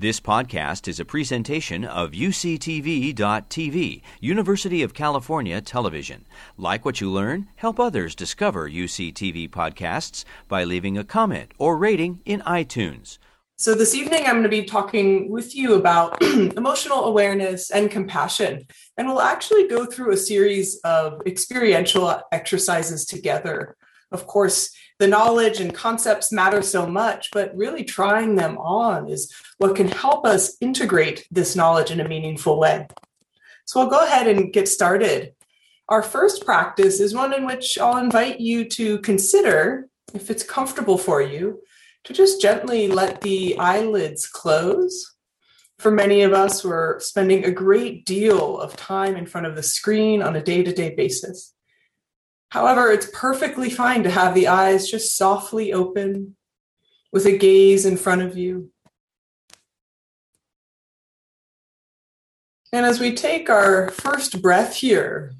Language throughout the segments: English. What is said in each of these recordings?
This podcast is a presentation of UCTV.tv, University of California Television. Like what you learn, help others discover UCTV podcasts by leaving a comment or rating in iTunes. So, this evening I'm going to be talking with you about emotional awareness and compassion. And we'll actually go through a series of experiential exercises together. Of course, the knowledge and concepts matter so much, but really trying them on is what can help us integrate this knowledge in a meaningful way. So I'll go ahead and get started. Our first practice is one in which I'll invite you to consider, if it's comfortable for you, to just gently let the eyelids close. For many of us, we're spending a great deal of time in front of the screen on a day to day basis. However, it's perfectly fine to have the eyes just softly open with a gaze in front of you. And as we take our first breath here,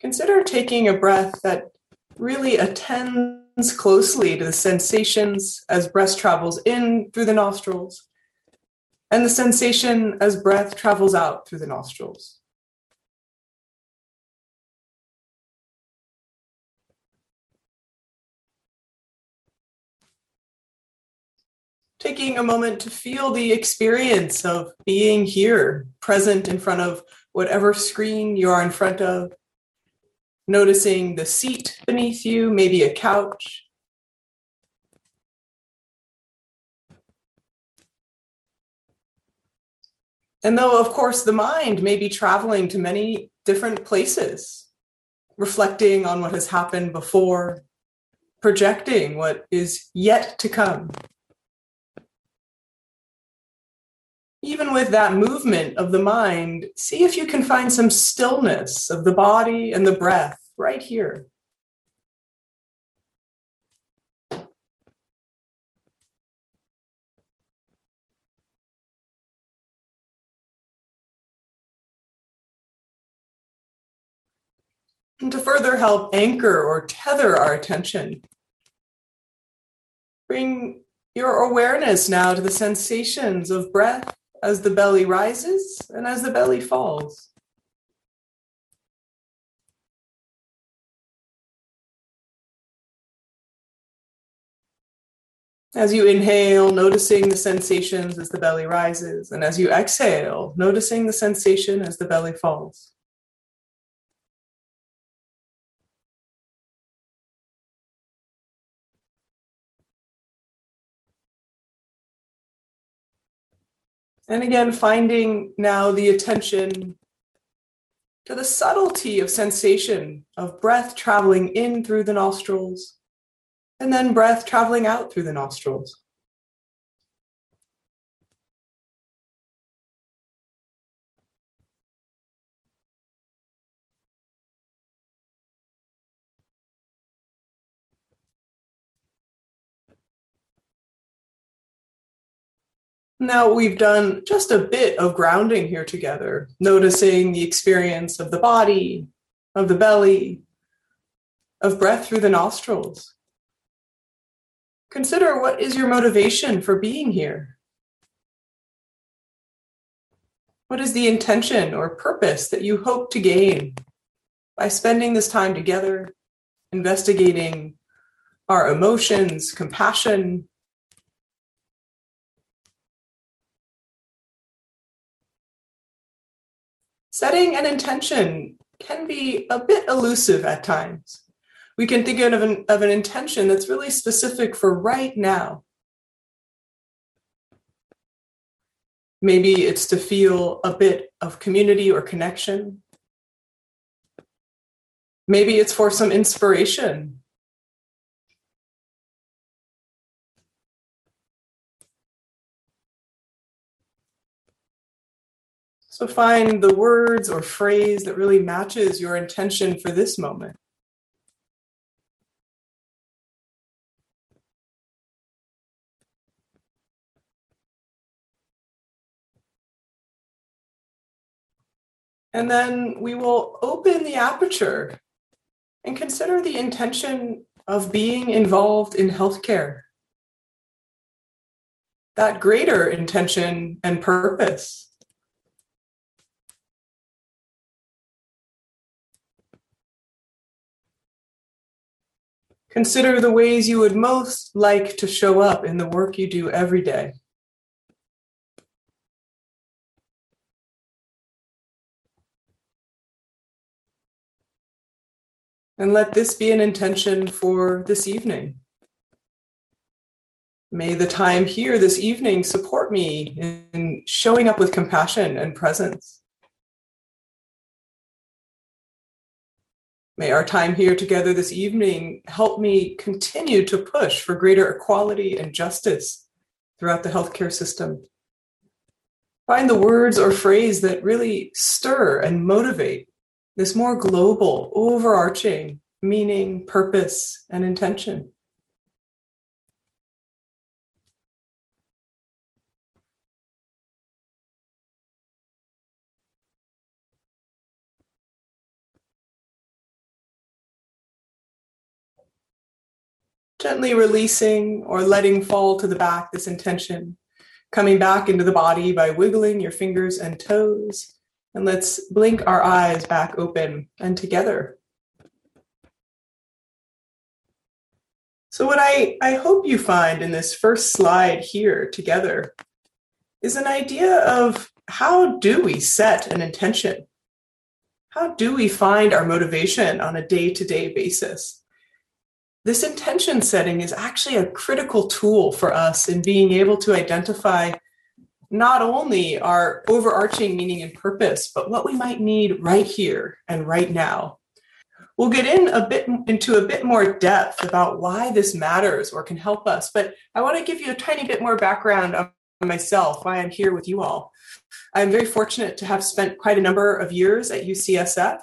consider taking a breath that really attends closely to the sensations as breath travels in through the nostrils and the sensation as breath travels out through the nostrils. Taking a moment to feel the experience of being here, present in front of whatever screen you are in front of, noticing the seat beneath you, maybe a couch. And though, of course, the mind may be traveling to many different places, reflecting on what has happened before, projecting what is yet to come. Even with that movement of the mind, see if you can find some stillness of the body and the breath right here. And to further help anchor or tether our attention, bring your awareness now to the sensations of breath as the belly rises and as the belly falls. As you inhale, noticing the sensations as the belly rises, and as you exhale, noticing the sensation as the belly falls. And again, finding now the attention to the subtlety of sensation of breath traveling in through the nostrils and then breath traveling out through the nostrils. Now we've done just a bit of grounding here together, noticing the experience of the body, of the belly, of breath through the nostrils. Consider what is your motivation for being here? What is the intention or purpose that you hope to gain by spending this time together, investigating our emotions, compassion, setting an intention can be a bit elusive at times. We can think of an, of an intention that's really specific for right now. Maybe it's to feel a bit of community or connection. Maybe it's for some inspiration So find the words or phrase that really matches your intention for this moment. And then we will open the aperture and consider the intention of being involved in healthcare. that greater intention and purpose. Consider the ways you would most like to show up in the work you do every day. And let this be an intention for this evening. May the time here this evening support me in showing up with compassion and presence. May our time here together this evening help me continue to push for greater equality and justice throughout the healthcare system. Find the words or phrase that really stir and motivate this more global, overarching meaning, purpose, and intention. Gently releasing or letting fall to the back this intention, coming back into the body by wiggling your fingers and toes. And let's blink our eyes back open and together. So, what I, I hope you find in this first slide here together is an idea of how do we set an intention? How do we find our motivation on a day to day basis? This intention setting is actually a critical tool for us in being able to identify not only our overarching meaning and purpose, but what we might need right here and right now. We'll get in a bit into a bit more depth about why this matters or can help us, but I want to give you a tiny bit more background on myself, why I'm here with you all. I'm very fortunate to have spent quite a number of years at UCSF.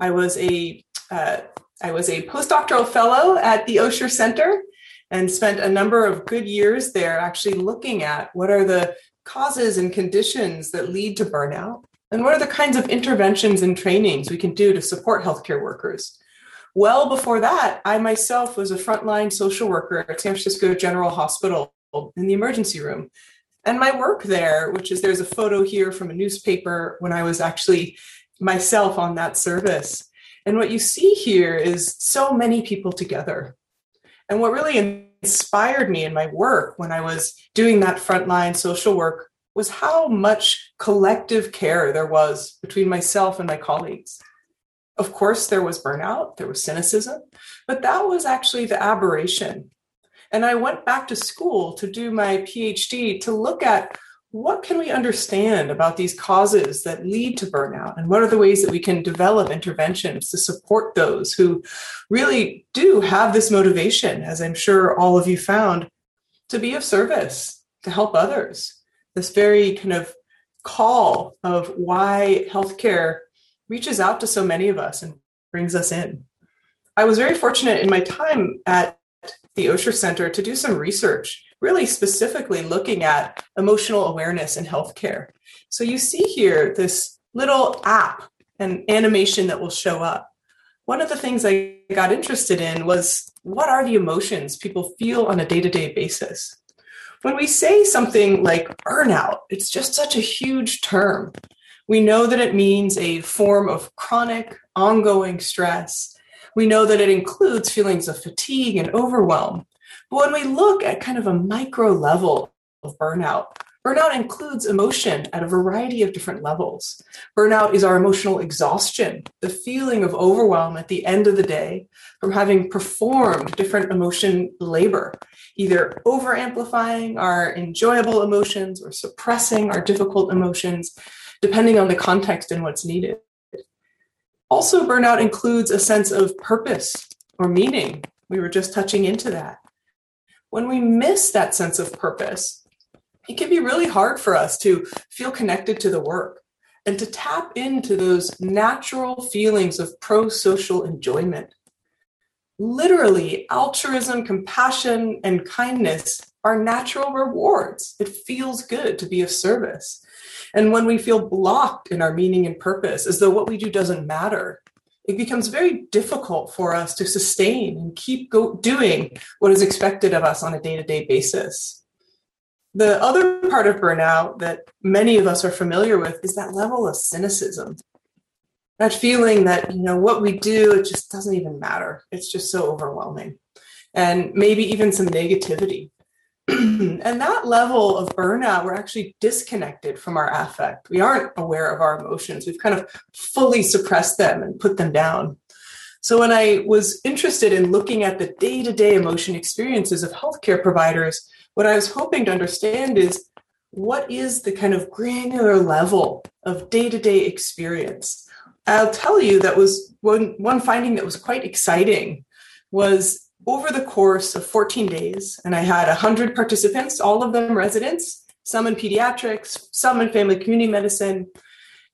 I was a uh, I was a postdoctoral fellow at the Osher Center and spent a number of good years there actually looking at what are the causes and conditions that lead to burnout and what are the kinds of interventions and trainings we can do to support healthcare workers. Well, before that, I myself was a frontline social worker at San Francisco General Hospital in the emergency room. And my work there, which is there's a photo here from a newspaper when I was actually myself on that service, and what you see here is so many people together. And what really inspired me in my work when I was doing that frontline social work was how much collective care there was between myself and my colleagues. Of course, there was burnout, there was cynicism, but that was actually the aberration. And I went back to school to do my PhD to look at what can we understand about these causes that lead to burnout? And what are the ways that we can develop interventions to support those who really do have this motivation as i'm sure all of you found to be of service to help others? This very kind of call of why healthcare reaches out to so many of us and brings us in. I was very fortunate in my time at the osher center to do some research really specifically looking at emotional awareness in healthcare. So you see here this little app and animation that will show up. One of the things I got interested in was what are the emotions people feel on a day to day basis? When we say something like burnout, it's just such a huge term. We know that it means a form of chronic, ongoing stress. We know that it includes feelings of fatigue and overwhelm. But when we look at kind of a micro level of burnout, burnout includes emotion at a variety of different levels. Burnout is our emotional exhaustion, the feeling of overwhelm at the end of the day from having performed different emotion labor, either over amplifying our enjoyable emotions or suppressing our difficult emotions, depending on the context and what's needed. Also, burnout includes a sense of purpose or meaning. We were just touching into that when we miss that sense of purpose, it can be really hard for us to feel connected to the work and to tap into those natural feelings of pro social enjoyment. Literally, altruism, compassion, and kindness are natural rewards. It feels good to be of service. And when we feel blocked in our meaning and purpose, as though what we do doesn't matter, it becomes very difficult for us to sustain and keep go- doing what is expected of us on a day to day basis. The other part of burnout that many of us are familiar with is that level of cynicism. That feeling that, you know, what we do, it just doesn't even matter. It's just so overwhelming. And maybe even some negativity. and that level of burnout, we're actually disconnected from our affect. We aren't aware of our emotions. We've kind of fully suppressed them and put them down. So when I was interested in looking at the day to day emotion experiences of healthcare providers, what I was hoping to understand is what is the kind of granular level of day to day experience? I'll tell you that was one, one finding that was quite exciting was over the course of 14 days, and I had 100 participants, all of them residents, some in pediatrics, some in family community medicine,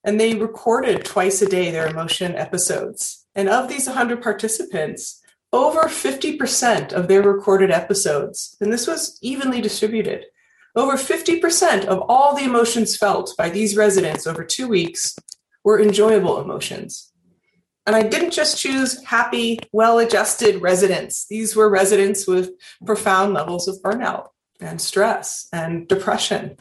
and they recorded twice a day their emotion episodes. And of these 100 participants, over 50% of their recorded episodes, and this was evenly distributed, over 50% of all the emotions felt by these residents over two weeks were enjoyable emotions. And I didn't just choose happy, well adjusted residents. These were residents with profound levels of burnout and stress and depression.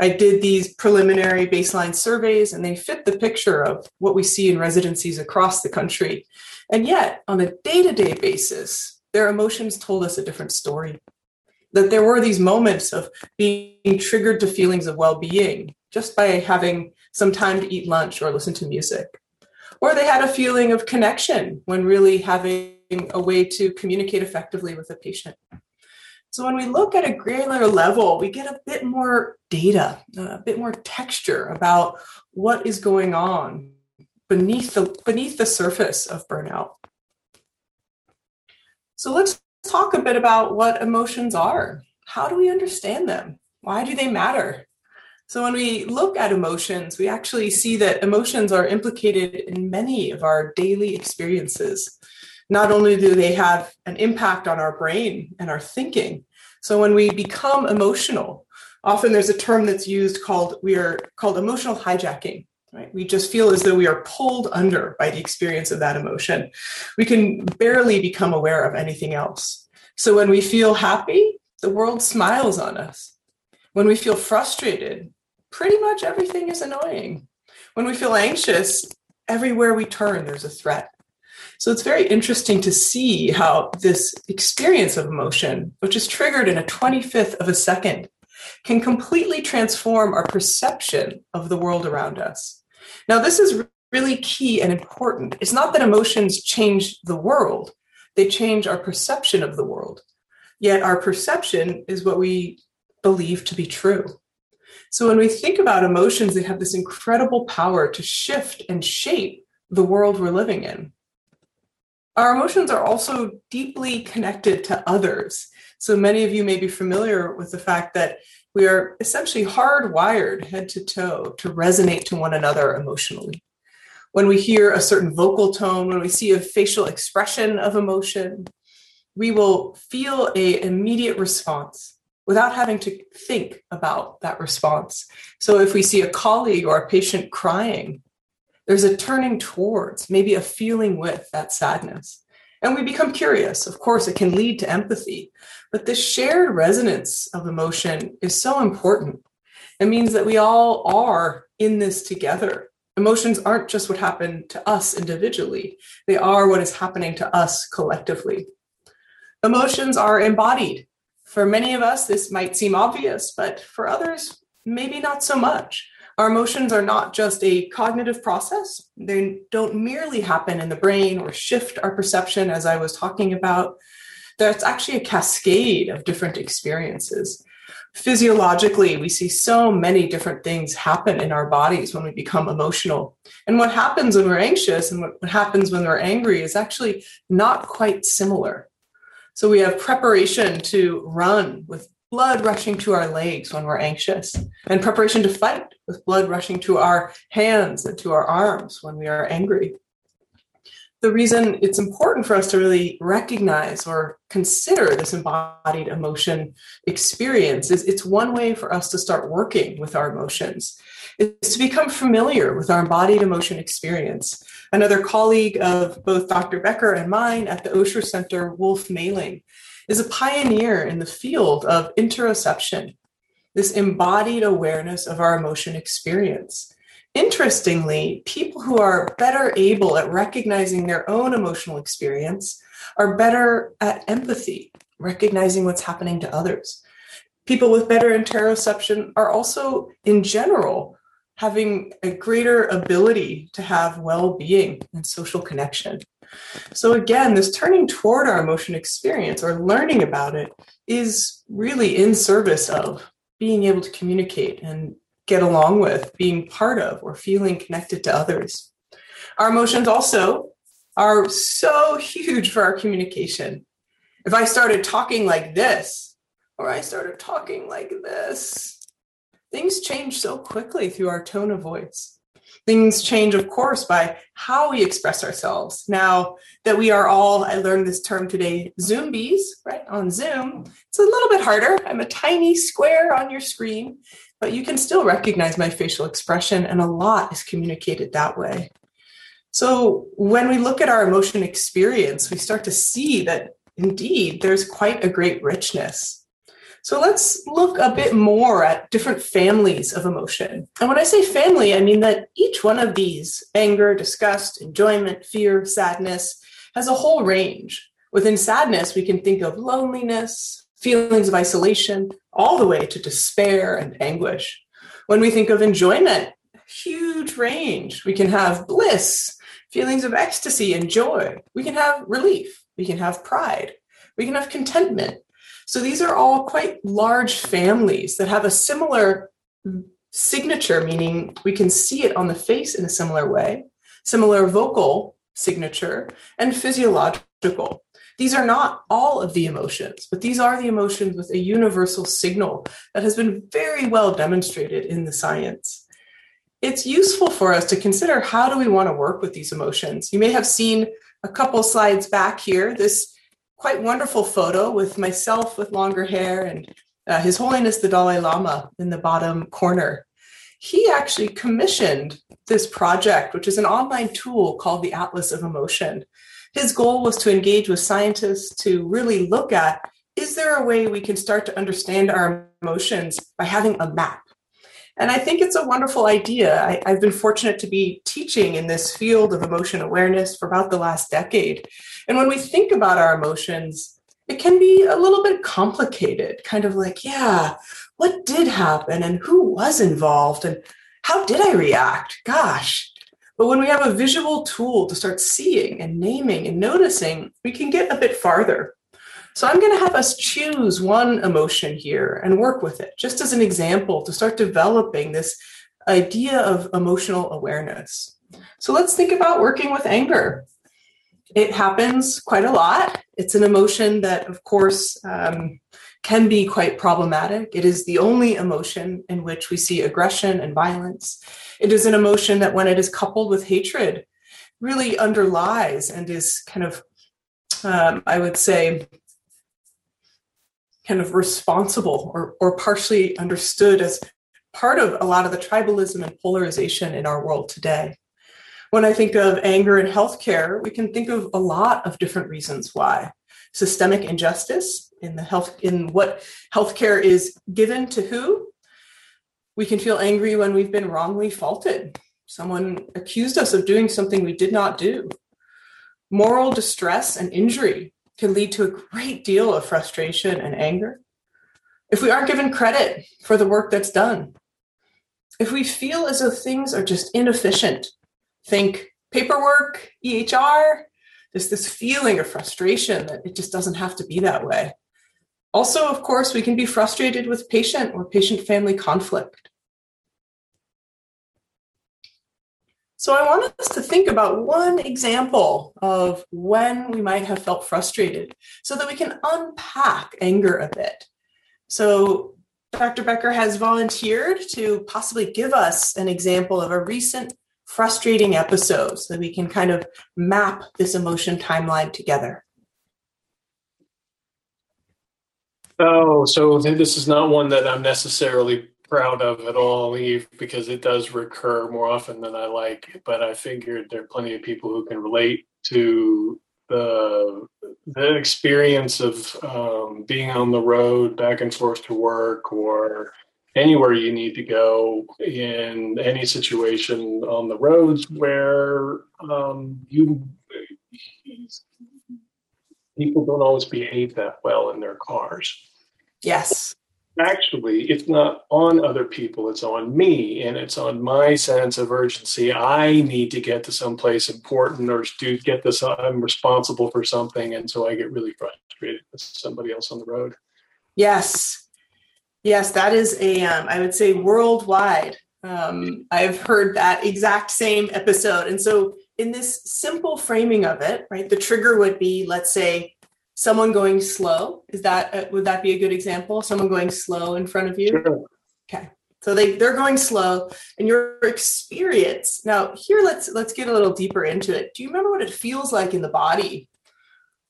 I did these preliminary baseline surveys, and they fit the picture of what we see in residencies across the country. And yet, on a day to day basis, their emotions told us a different story. That there were these moments of being triggered to feelings of well being just by having some time to eat lunch or listen to music. Or they had a feeling of connection when really having a way to communicate effectively with a patient. So when we look at a granular level, we get a bit more data, a bit more texture about what is going on beneath the beneath the surface of burnout. So let's talk a bit about what emotions are. How do we understand them? Why do they matter? So when we look at emotions, we actually see that emotions are implicated in many of our daily experiences. Not only do they have an impact on our brain and our thinking, so when we become emotional, often there's a term that's used called we are called emotional hijacking. Right? We just feel as though we are pulled under by the experience of that emotion. We can barely become aware of anything else. So when we feel happy, the world smiles on us. When we feel frustrated, pretty much everything is annoying. When we feel anxious, everywhere we turn, there's a threat. So it's very interesting to see how this experience of emotion, which is triggered in a 25th of a second, can completely transform our perception of the world around us. Now, this is really key and important. It's not that emotions change the world, they change our perception of the world. Yet our perception is what we believe to be true. So when we think about emotions, they have this incredible power to shift and shape the world we're living in. Our emotions are also deeply connected to others. So many of you may be familiar with the fact that we are essentially hardwired head to toe to resonate to one another emotionally. When we hear a certain vocal tone, when we see a facial expression of emotion, we will feel a immediate response without having to think about that response. So if we see a colleague or a patient crying, there's a turning towards, maybe a feeling with that sadness. And we become curious. Of course, it can lead to empathy, but this shared resonance of emotion is so important. It means that we all are in this together. Emotions aren't just what happen to us individually, they are what is happening to us collectively. Emotions are embodied for many of us, this might seem obvious, but for others, maybe not so much. Our emotions are not just a cognitive process. They don't merely happen in the brain or shift our perception, as I was talking about. That's actually a cascade of different experiences. Physiologically, we see so many different things happen in our bodies when we become emotional. And what happens when we're anxious and what happens when we're angry is actually not quite similar. So we have preparation to run with blood rushing to our legs when we're anxious, and preparation to fight with blood rushing to our hands and to our arms when we are angry. The reason it's important for us to really recognize or consider this embodied emotion experience is it's one way for us to start working with our emotions is to become familiar with our embodied emotion experience. Another colleague of both Dr. Becker and mine at the Osher Center, Wolf Mehling, is a pioneer in the field of interoception. this embodied awareness of our emotion experience. Interestingly, people who are better able at recognizing their own emotional experience are better at empathy, recognizing what's happening to others. People with better interoception are also, in general, having a greater ability to have well being and social connection. So, again, this turning toward our emotion experience or learning about it is really in service of being able to communicate and get along with, being part of, or feeling connected to others. Our emotions also are so huge for our communication. If I started talking like this, or I started talking like this, things change so quickly through our tone of voice. Things change, of course, by how we express ourselves. Now that we are all, I learned this term today, Zoombies, right? On Zoom, it's a little bit harder. I'm a tiny square on your screen, but you can still recognize my facial expression, and a lot is communicated that way. So when we look at our emotion experience, we start to see that indeed there's quite a great richness. So let's look a bit more at different families of emotion. And when I say family, I mean that each one of these anger, disgust, enjoyment, fear, sadness has a whole range. Within sadness, we can think of loneliness, feelings of isolation, all the way to despair and anguish. When we think of enjoyment, huge range. We can have bliss, feelings of ecstasy and joy. We can have relief. We can have pride. We can have contentment. So these are all quite large families that have a similar signature, meaning we can see it on the face in a similar way, similar vocal signature, and physiological. These are not all of the emotions, but these are the emotions with a universal signal that has been very well demonstrated in the science it's useful for us to consider how do we want to work with these emotions. You may have seen a couple slides back here this quite wonderful photo with myself with longer hair and uh, His Holiness the Dalai Lama in the bottom corner. He actually commissioned this project, which is an online tool called the Atlas of Emotion. His goal was to engage with scientists to really look at is there a way we can start to understand our emotions by having a map? And I think it's a wonderful idea. I, have been fortunate to be teaching in this field of emotion awareness for about the last decade. And when we think about our emotions, it can be a little bit complicated, kind of like, yeah, what did happen and who was involved and how did I react? Gosh. But when we have a visual tool to start seeing and naming and noticing, we can get a bit farther. So I'm going to have us choose one emotion here and work with it, just as an example to start developing this idea of emotional awareness. So let's think about working with anger. It happens quite a lot. It's an emotion that, of course, um, can be quite problematic. It is the only emotion in which we see aggression and violence. It is an emotion that, when it is coupled with hatred, really underlies and is kind of, um, I would say, kind of responsible or, or partially understood as part of a lot of the tribalism and polarization in our world today. When I think of anger in healthcare, we can think of a lot of different reasons why. Systemic injustice in the health in what healthcare is given to who. We can feel angry when we've been wrongly faulted. Someone accused us of doing something we did not do. Moral distress and injury can lead to a great deal of frustration and anger. If we aren't given credit for the work that's done, if we feel as though things are just inefficient, think paperwork, EHR, there's this feeling of frustration that it just doesn't have to be that way. Also, of course, we can be frustrated with patient or patient family conflict. So I want us to think about one example of when we might have felt frustrated so that we can unpack anger a bit. So Dr. Becker has volunteered to possibly give us an example of a recent frustrating episodes so that we can kind of map this emotion timeline together. Oh, so this is not one that I'm necessarily proud of at all, Eve, because it does recur more often than I like. But I figured there are plenty of people who can relate to the the experience of um, being on the road back and forth to work or anywhere you need to go in any situation on the roads where um, you people don't always behave that well in their cars. Yes. Actually, it's not on other people, it's on me, and it's on my sense of urgency. I need to get to someplace important or to get this, I'm responsible for something. And so I get really frustrated with somebody else on the road. Yes. Yes, that is a. Um, I would say worldwide. Um, I've heard that exact same episode. And so, in this simple framing of it, right, the trigger would be, let's say, someone going slow. Is that uh, would that be a good example? Someone going slow in front of you. Sure. Okay. So they they're going slow, and your experience. Now here, let's let's get a little deeper into it. Do you remember what it feels like in the body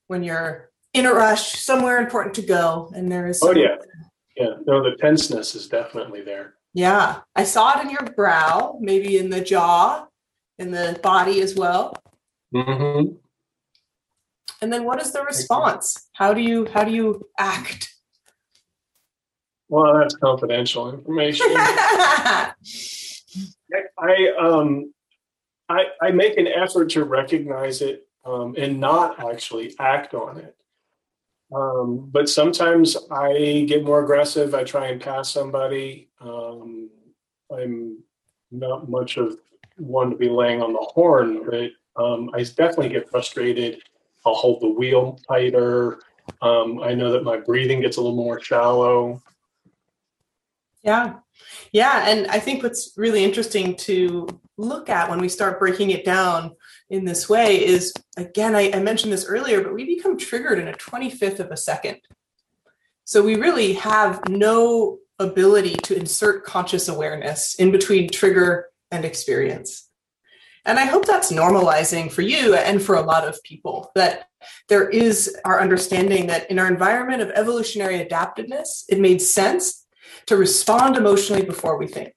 when you're in a rush, somewhere important to go, and there is? Oh yeah, yeah. No, the tenseness is definitely there. Yeah, I saw it in your brow, maybe in the jaw, in the body as well. Mm-hmm. And then what is the response? How do you how do you act? Well, that's confidential information. I, I um I I make an effort to recognize it um, and not actually act on it. Um, but sometimes I get more aggressive. I try and pass somebody. Um, I'm not much of one to be laying on the horn, but um, I definitely get frustrated. I'll hold the wheel tighter. Um, I know that my breathing gets a little more shallow. Yeah. Yeah. And I think what's really interesting to look at when we start breaking it down in this way is again, I, I mentioned this earlier, but we become triggered in a 25th of a second. So we really have no ability to insert conscious awareness in between trigger and experience. And I hope that's normalizing for you and for a lot of people that there is our understanding that in our environment of evolutionary adaptiveness, it made sense to respond emotionally before we think.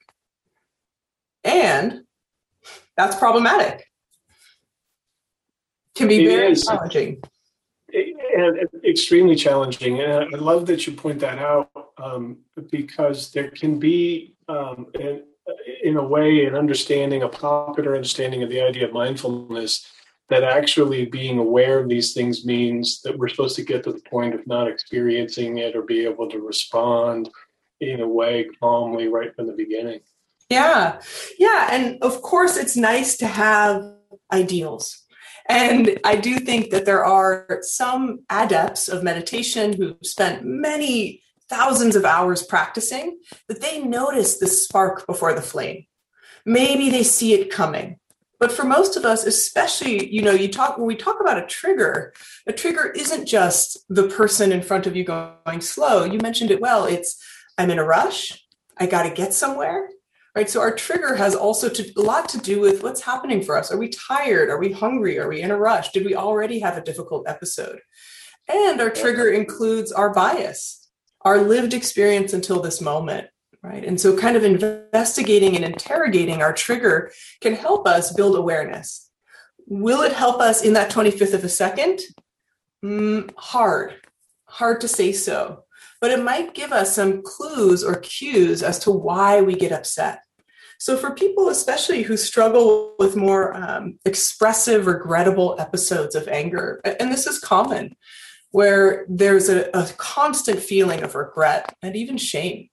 And that's problematic. Can be very challenging. And extremely challenging. And I love that you point that out um, because there can be, um, in a way, an understanding, a popular understanding of the idea of mindfulness that actually being aware of these things means that we're supposed to get to the point of not experiencing it or be able to respond in a way calmly right from the beginning. Yeah. Yeah. And of course, it's nice to have ideals. And I do think that there are some adepts of meditation who've spent many thousands of hours practicing that they notice the spark before the flame. Maybe they see it coming. But for most of us, especially, you know, you talk when we talk about a trigger, a trigger isn't just the person in front of you going slow. You mentioned it well. It's I'm in a rush. I got to get somewhere. Right. So our trigger has also to, a lot to do with what's happening for us. Are we tired? Are we hungry? Are we in a rush? Did we already have a difficult episode? And our trigger includes our bias, our lived experience until this moment. Right. And so kind of investigating and interrogating our trigger can help us build awareness. Will it help us in that 25th of a second? Mm, hard, hard to say so but it might give us some clues or cues as to why we get upset. So, for people, especially who struggle with more um, expressive, regrettable episodes of anger, and this is common, where there's a, a constant feeling of regret and even shame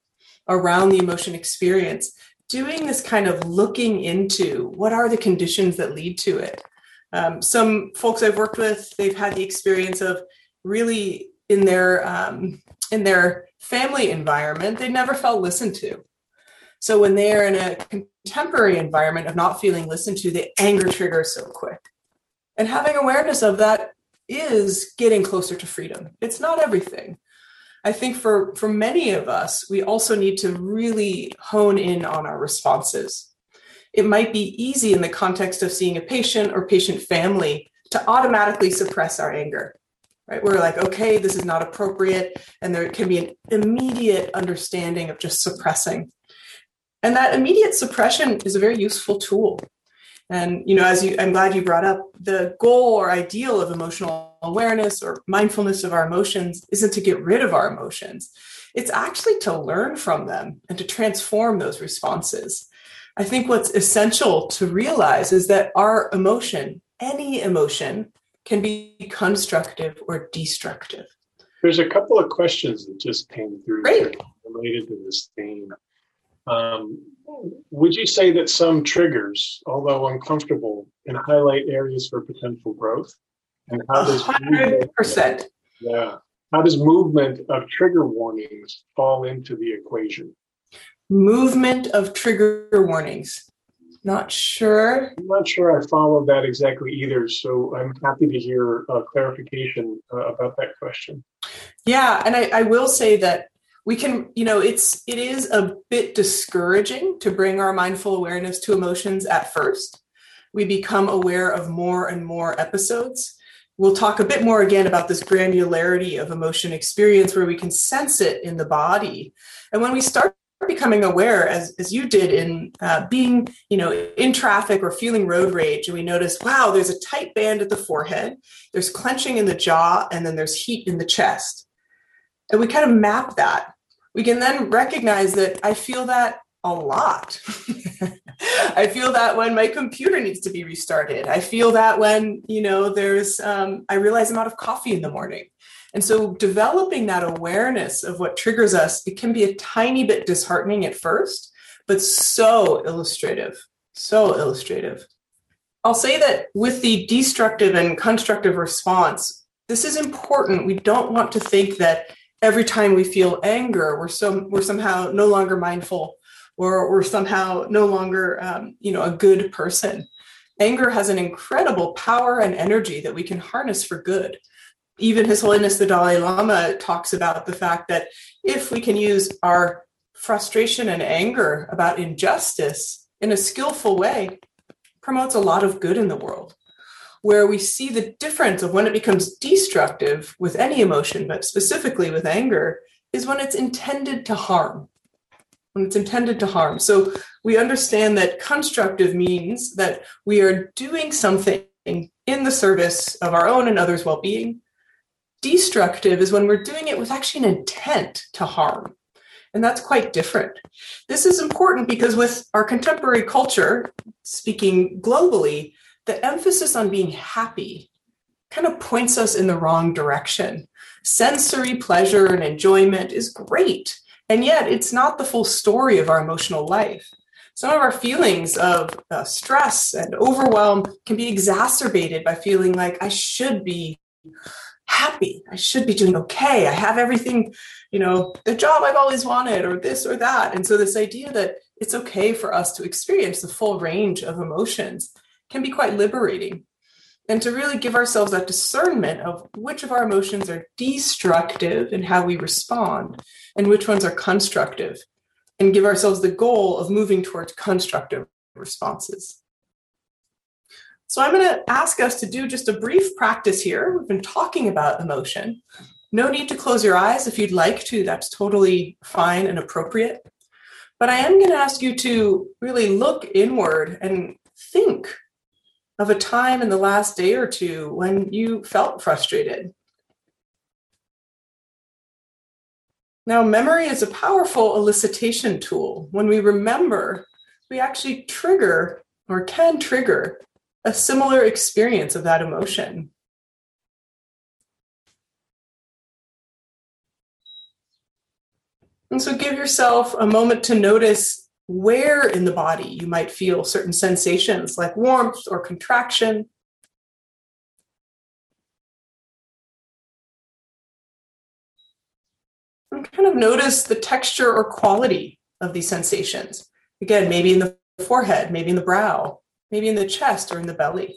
around the emotion experience, doing this kind of looking into what are the conditions that lead to it. Um, some folks I've worked with, they've had the experience of really in their um, in their family environment, they never felt listened to. So when they are in a contemporary environment of not feeling listened to, the anger triggers so quick. And having awareness of that is getting closer to freedom. It's not everything. I think for, for many of us, we also need to really hone in on our responses. It might be easy in the context of seeing a patient or patient family to automatically suppress our anger right? We're like, okay, this is not appropriate. And there can be an immediate understanding of just suppressing. And that immediate suppression is a very useful tool. And, you know, as you, I'm glad you brought up the goal or ideal of emotional awareness or mindfulness of our emotions isn't to get rid of our emotions. It's actually to learn from them and to transform those responses. I think what's essential to realize is that our emotion, any emotion, can be constructive or destructive. There's a couple of questions that just came through related to this theme. Um, would you say that some triggers, although uncomfortable, can highlight areas for potential growth? And how does 100%. Yeah. How does movement of trigger warnings fall into the equation? Movement of trigger warnings. Not sure. I'm not sure I followed that exactly either. So I'm happy to hear a clarification uh, about that question. Yeah, and I, I will say that we can you know it's it is a bit discouraging to bring our mindful awareness to emotions at first we become aware of more and more episodes we'll talk a bit more again about this granularity of emotion experience where we can sense it in the body and when we start becoming aware as, as you did in uh, being you know in traffic or feeling road rage and we notice wow there's a tight band at the forehead there's clenching in the jaw and then there's heat in the chest and we kind of map that we can then recognize that I feel that a lot. I feel that when my computer needs to be restarted. I feel that when, you know, there's, um, I realize I'm out of coffee in the morning. And so developing that awareness of what triggers us, it can be a tiny bit disheartening at first, but so illustrative, so illustrative. I'll say that with the destructive and constructive response, this is important. We don't want to think that every time we feel anger, we're so we're somehow no longer mindful, or we're somehow no longer um, you know a good person. Anger has an incredible power and energy that we can harness for good. Even His Holiness the Dalai Lama talks about the fact that if we can use our frustration and anger about injustice in a skillful way, promotes a lot of good in the world where we see the difference of when it becomes destructive with any emotion, but specifically with anger, is when it's intended to harm. When it's intended to harm. So we understand that constructive means that we are doing something in the service of our own and others' well being. Destructive is when we're doing it with actually an intent to harm. And that's quite different. This is important because with our contemporary culture, speaking globally, the emphasis on being happy kind of points us in the wrong direction. Sensory pleasure and enjoyment is great, and yet it's not the full story of our emotional life. Some of our feelings of uh, stress and overwhelm can be exacerbated by feeling like I should be happy. I should be doing okay. I have everything, you know, the job I've always wanted, or this or that. And so, this idea that it's okay for us to experience the full range of emotions can be quite liberating. And to really give ourselves that discernment of which of our emotions are destructive in how we respond and which ones are constructive, and give ourselves the goal of moving towards constructive responses. So, I'm going to ask us to do just a brief practice here. We've been talking about emotion. No need to close your eyes if you'd like to, that's totally fine and appropriate. But I am going to ask you to really look inward and think of a time in the last day or two when you felt frustrated. Now, memory is a powerful elicitation tool. When we remember, we actually trigger or can trigger a similar experience of that emotion. And so give yourself a moment to notice where in the body you might feel certain sensations like warmth or contraction. And kind of notice the texture or quality of these sensations. Again, maybe in the forehead, maybe in the brow, maybe in the chest or in the belly.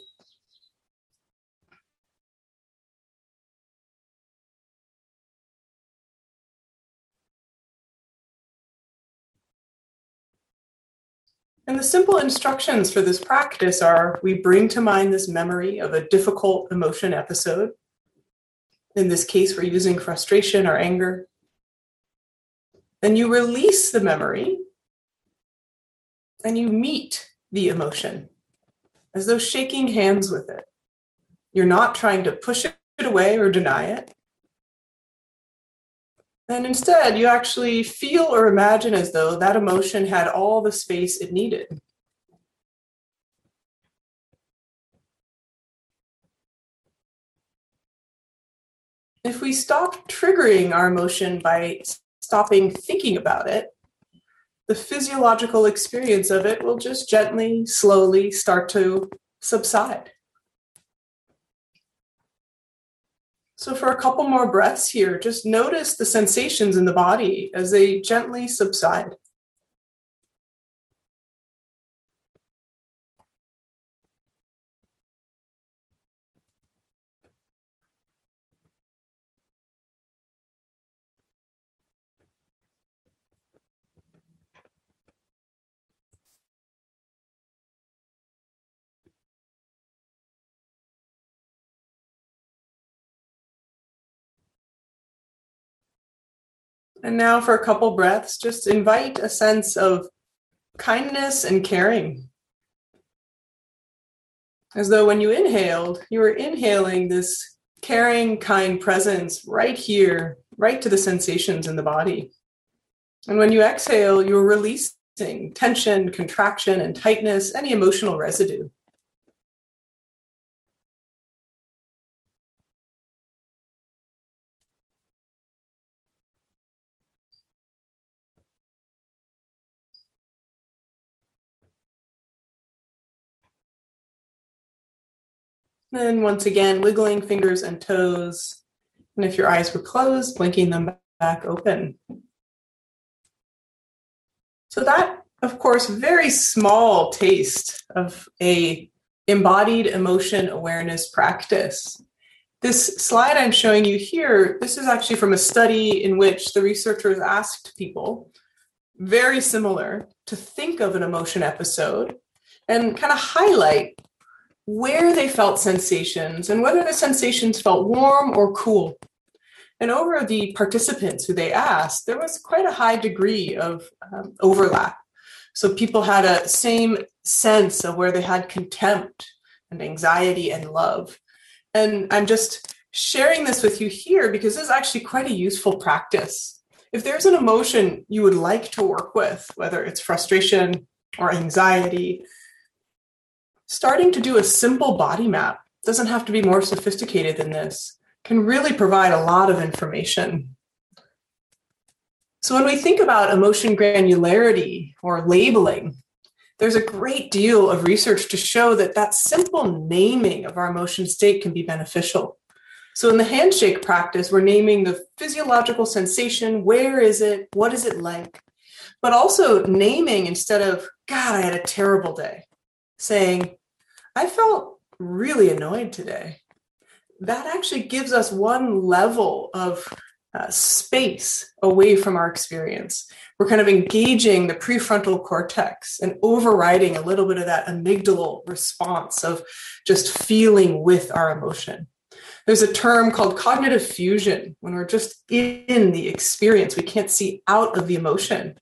And the simple instructions for this practice are we bring to mind this memory of a difficult emotion episode. In this case, we're using frustration or anger. Then you release the memory and you meet the emotion as though shaking hands with it. You're not trying to push it away or deny it. And instead, you actually feel or imagine as though that emotion had all the space it needed. If we stop triggering our emotion by stopping thinking about it, the physiological experience of it will just gently, slowly start to subside. So, for a couple more breaths here, just notice the sensations in the body as they gently subside. And now, for a couple breaths, just invite a sense of kindness and caring. As though when you inhaled, you were inhaling this caring, kind presence right here, right to the sensations in the body. And when you exhale, you're releasing tension, contraction, and tightness, any emotional residue. Then once again, wiggling fingers and toes. And if your eyes were closed, blinking them back open. So that, of course, very small taste of a embodied emotion awareness practice. This slide I'm showing you here, this is actually from a study in which the researchers asked people, very similar, to think of an emotion episode and kind of highlight where they felt sensations and whether the sensations felt warm or cool. And over the participants who they asked, there was quite a high degree of um, overlap. So people had a same sense of where they had contempt and anxiety and love. And I'm just sharing this with you here because this is actually quite a useful practice. If there's an emotion you would like to work with, whether it's frustration or anxiety, starting to do a simple body map doesn't have to be more sophisticated than this. Can really provide a lot of information. So when we think about emotion granularity or labeling there's a great deal of research to show that that simple naming of our emotion state can be beneficial. So in the handshake practice we're naming the physiological sensation where is it what is it like? But also naming instead of god i had a terrible day saying I felt really annoyed today. That actually gives us one level of uh, space away from our experience. We're kind of engaging the prefrontal cortex and overriding a little bit of that amygdala response of just feeling with our emotion. There's a term called cognitive fusion when we're just in the experience, we can't see out of the emotion.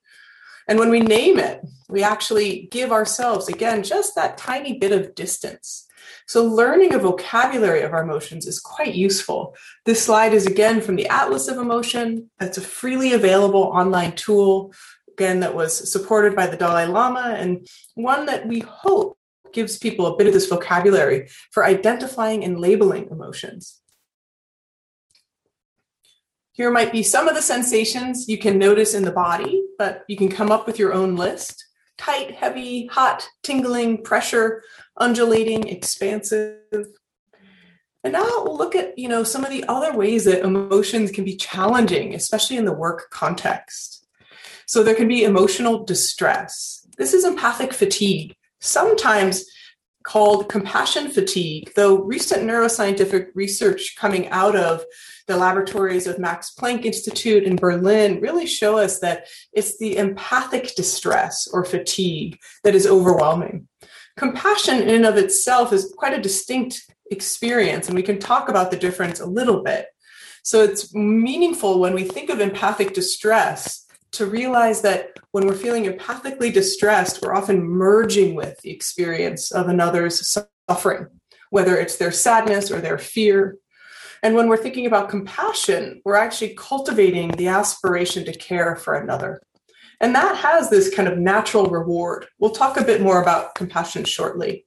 And when we name it, we actually give ourselves, again, just that tiny bit of distance. So, learning a vocabulary of our emotions is quite useful. This slide is again from the Atlas of Emotion. It's a freely available online tool, again, that was supported by the Dalai Lama, and one that we hope gives people a bit of this vocabulary for identifying and labeling emotions. Here might be some of the sensations you can notice in the body, but you can come up with your own list. Tight, heavy, hot, tingling, pressure, undulating, expansive. And now we'll look at, you know, some of the other ways that emotions can be challenging, especially in the work context. So there can be emotional distress. This is empathic fatigue. Sometimes called compassion fatigue, though recent neuroscientific research coming out of the laboratories of Max Planck Institute in Berlin really show us that it's the empathic distress or fatigue that is overwhelming. Compassion in and of itself is quite a distinct experience, and we can talk about the difference a little bit. So it's meaningful when we think of empathic distress to realize that when we're feeling empathically distressed, we're often merging with the experience of another's suffering, whether it's their sadness or their fear. And when we're thinking about compassion, we're actually cultivating the aspiration to care for another. And that has this kind of natural reward. We'll talk a bit more about compassion shortly.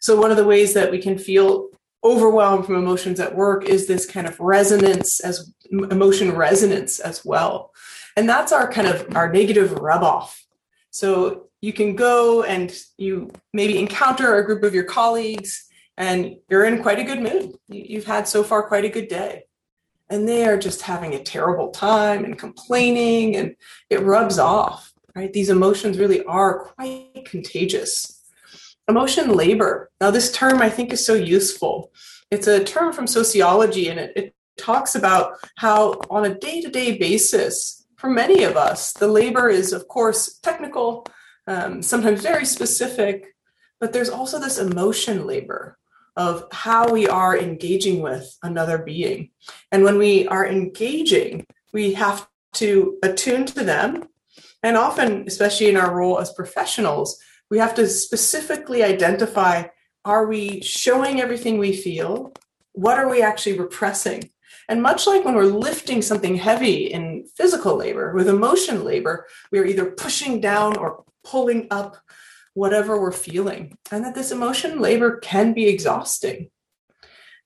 So, one of the ways that we can feel overwhelmed from emotions at work is this kind of resonance as emotion resonance as well. And that's our kind of our negative rub off. So, you can go and you maybe encounter a group of your colleagues and you're in quite a good mood. You've had so far quite a good day. And they are just having a terrible time and complaining and it rubs off right? These emotions really are quite contagious. Emotion labor. Now this term i think is so useful. It's a term from sociology and it, it talks about how on a day-to-day basis for many of us the labor is of course technical um, sometimes very specific but there's also this emotion labor of how we are engaging with another being. And when we are engaging, we have to attune to them. And often, especially in our role as professionals, we have to specifically identify are we showing everything we feel? What are we actually repressing? And much like when we're lifting something heavy in physical labor, with emotion labor, we are either pushing down or pulling up whatever we're feeling, and that this emotion labor can be exhausting.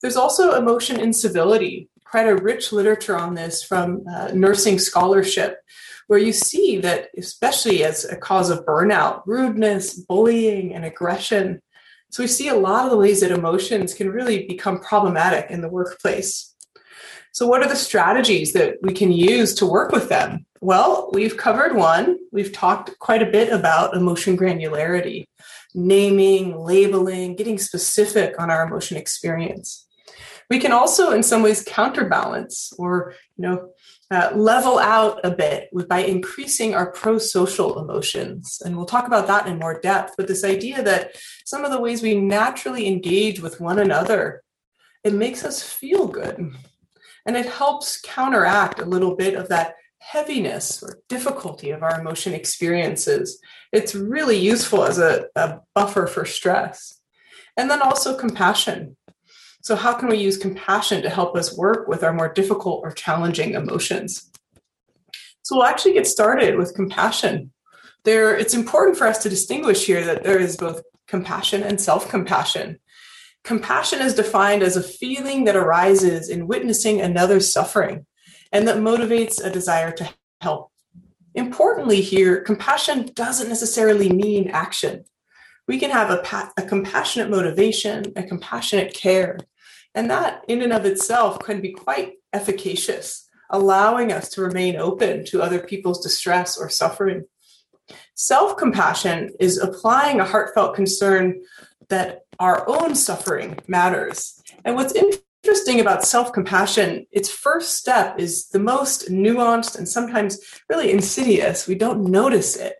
There's also emotion incivility, quite a rich literature on this from uh, nursing scholarship, where you see that, especially as a cause of burnout, rudeness, bullying, and aggression. So we see a lot of the ways that emotions can really become problematic in the workplace. So, what are the strategies that we can use to work with them? Well, we've covered one. We've talked quite a bit about emotion granularity, naming, labeling, getting specific on our emotion experience. We can also, in some ways, counterbalance or you know uh, level out a bit with, by increasing our pro-social emotions, and we'll talk about that in more depth. But this idea that some of the ways we naturally engage with one another, it makes us feel good, and it helps counteract a little bit of that heaviness or difficulty of our emotion experiences. It's really useful as a, a buffer for stress. And then also compassion. So, how can we use compassion to help us work with our more difficult or challenging emotions? So, we'll actually get started with compassion. There, it's important for us to distinguish here that there is both compassion and self compassion. Compassion is defined as a feeling that arises in witnessing another's suffering and that motivates a desire to help. Importantly, here, compassion doesn't necessarily mean action. We can have a, a compassionate motivation, a compassionate care, and that in and of itself can be quite efficacious, allowing us to remain open to other people's distress or suffering. Self compassion is applying a heartfelt concern that our own suffering matters. And what's interesting about self compassion, its first step is the most nuanced and sometimes really insidious. We don't notice it.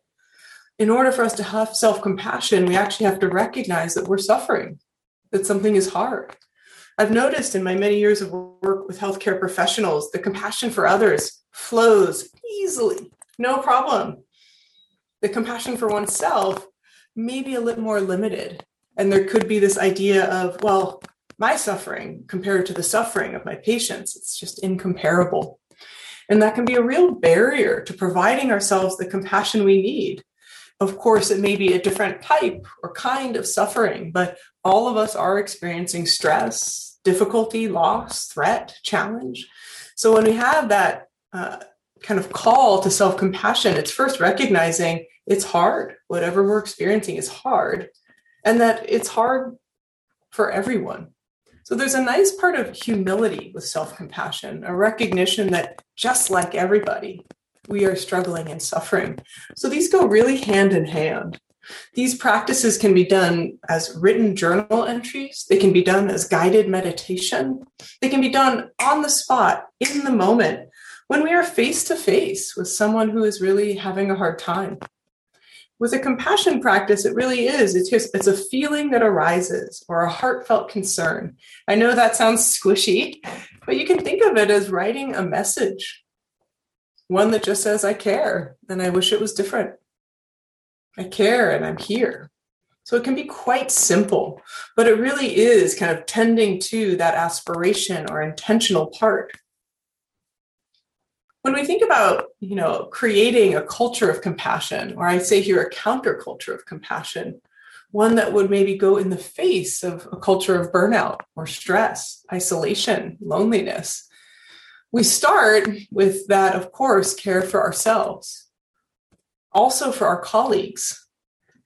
In order for us to have self compassion, we actually have to recognize that we're suffering, that something is hard. I've noticed in my many years of work with healthcare professionals, the compassion for others flows easily, no problem. The compassion for oneself may be a little more limited. And there could be this idea of, well, my suffering compared to the suffering of my patients. It's just incomparable. And that can be a real barrier to providing ourselves the compassion we need. Of course, it may be a different type or kind of suffering, but all of us are experiencing stress, difficulty, loss, threat, challenge. So when we have that uh, kind of call to self compassion, it's first recognizing it's hard. Whatever we're experiencing is hard, and that it's hard for everyone. So there's a nice part of humility with self compassion, a recognition that just like everybody, we are struggling and suffering. So these go really hand in hand. These practices can be done as written journal entries, they can be done as guided meditation, they can be done on the spot, in the moment, when we are face to face with someone who is really having a hard time with a compassion practice it really is. It's just it's a feeling that arises or a heartfelt concern. I know that sounds squishy but you can think of it as writing a message. One that just says i care and i wish it was different. I care and i'm here. So it can be quite simple, but it really is kind of tending to that aspiration or intentional part. When we think about, you know, creating a culture of compassion, or I say here a counterculture of compassion, one that would maybe go in the face of a culture of burnout or stress, isolation, loneliness. We start with that, of course, care for ourselves, also for our colleagues.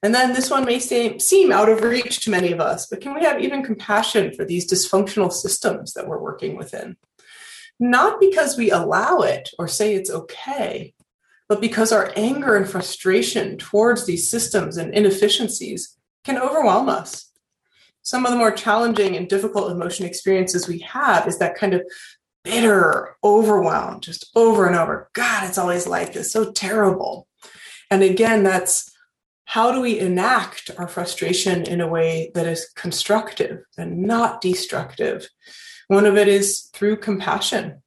And then this one may seem out of reach to many of us, but can we have even compassion for these dysfunctional systems that we're working within? Not because we allow it or say it's okay, but because our anger and frustration towards these systems and inefficiencies can overwhelm us. Some of the more challenging and difficult emotion experiences we have is that kind of bitter overwhelm, just over and over. God, it's always like this, so terrible. And again, that's how do we enact our frustration in a way that is constructive and not destructive? One of it is through compassion.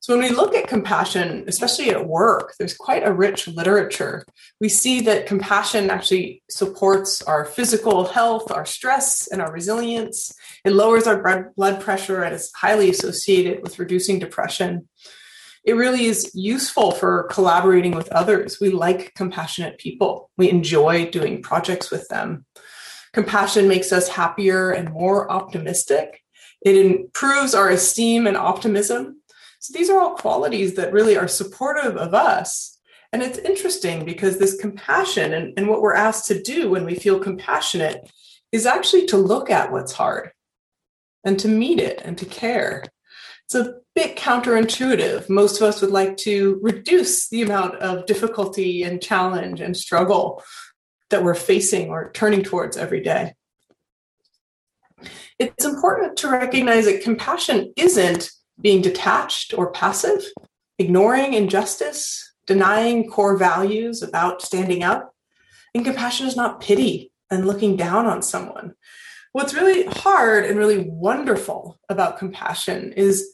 So, when we look at compassion, especially at work, there's quite a rich literature. We see that compassion actually supports our physical health, our stress, and our resilience. It lowers our blood pressure and is highly associated with reducing depression. It really is useful for collaborating with others. We like compassionate people, we enjoy doing projects with them. Compassion makes us happier and more optimistic. It improves our esteem and optimism so these are all qualities that really are supportive of us. And it's interesting because this compassion and, and what we're asked to do when we feel compassionate is actually to look at what's hard and to meet it and to care. It's a bit counterintuitive. Most of us would like to reduce the amount of difficulty and challenge and struggle that we're facing or turning towards every day. It's important to recognize that compassion isn't being detached or passive, ignoring injustice, denying core values about standing up. And compassion is not pity and looking down on someone. What's really hard and really wonderful about compassion is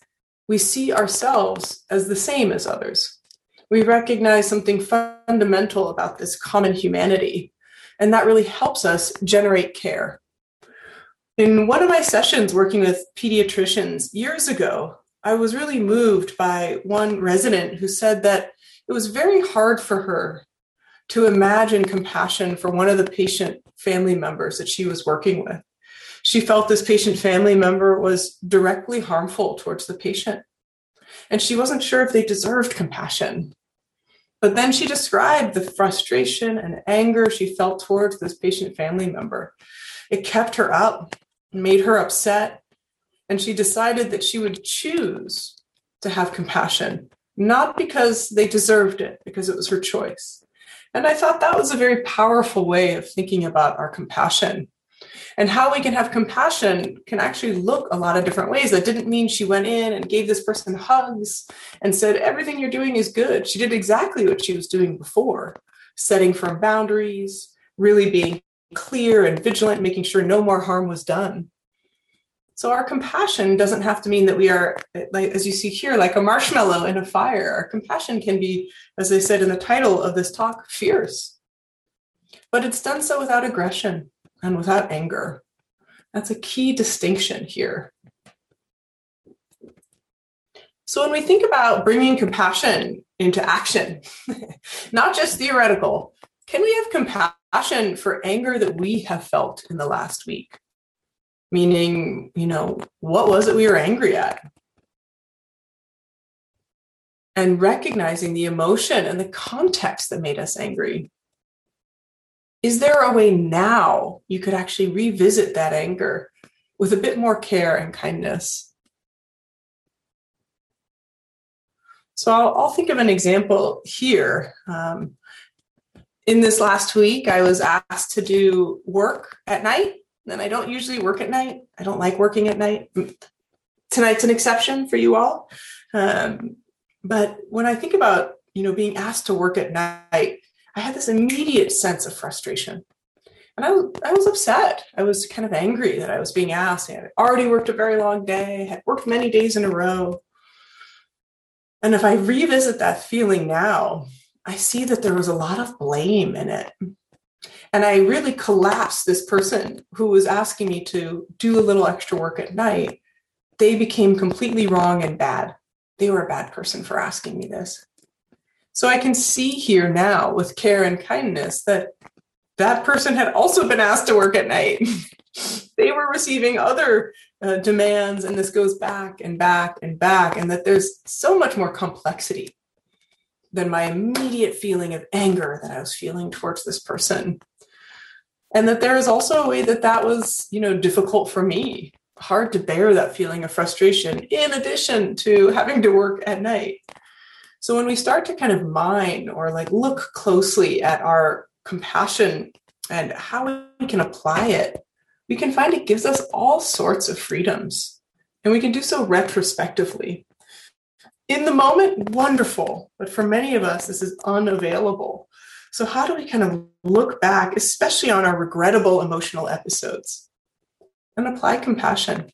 we see ourselves as the same as others. We recognize something fundamental about this common humanity, and that really helps us generate care. In one of my sessions working with pediatricians years ago, I was really moved by one resident who said that it was very hard for her to imagine compassion for one of the patient family members that she was working with. She felt this patient family member was directly harmful towards the patient. And she wasn't sure if they deserved compassion. But then she described the frustration and anger she felt towards this patient family member. It kept her up, made her upset, and she decided that she would choose to have compassion, not because they deserved it, because it was her choice. And I thought that was a very powerful way of thinking about our compassion. And how we can have compassion can actually look a lot of different ways. That didn't mean she went in and gave this person hugs and said, Everything you're doing is good. She did exactly what she was doing before setting firm boundaries, really being clear and vigilant, making sure no more harm was done. So our compassion doesn't have to mean that we are, like as you see here, like a marshmallow in a fire. Our compassion can be, as I said in the title of this talk, fierce. But it's done so without aggression and without anger. That's a key distinction here. So when we think about bringing compassion into action, not just theoretical, can we have compassion for anger that we have felt in the last week? meaning, you know, what was it we were angry at? And recognizing the emotion and the context that made us angry. Is there a way now you could actually revisit that anger with a bit more care and kindness? So I'll, I'll think of an example here. Um, in this last week, I was asked to do work at night and I don't usually work at night. I don't like working at night. Tonight's an exception for you all. Um, but when I think about, you know, being asked to work at night, I had this immediate sense of frustration. And I, I was upset. I was kind of angry that I was being asked. I had already worked a very long day, had worked many days in a row. And if I revisit that feeling now, I see that there was a lot of blame in it. And I really collapsed this person who was asking me to do a little extra work at night. They became completely wrong and bad. They were a bad person for asking me this. So I can see here now with care and kindness that that person had also been asked to work at night. they were receiving other uh, demands, and this goes back and back and back, and that there's so much more complexity than my immediate feeling of anger that I was feeling towards this person. And that there is also a way that that was, you know, difficult for me, hard to bear that feeling of frustration, in addition to having to work at night. So when we start to kind of mine or like look closely at our compassion and how we can apply it, we can find it gives us all sorts of freedoms. And we can do so retrospectively. In the moment, wonderful. But for many of us, this is unavailable. So, how do we kind of look back, especially on our regrettable emotional episodes, and apply compassion?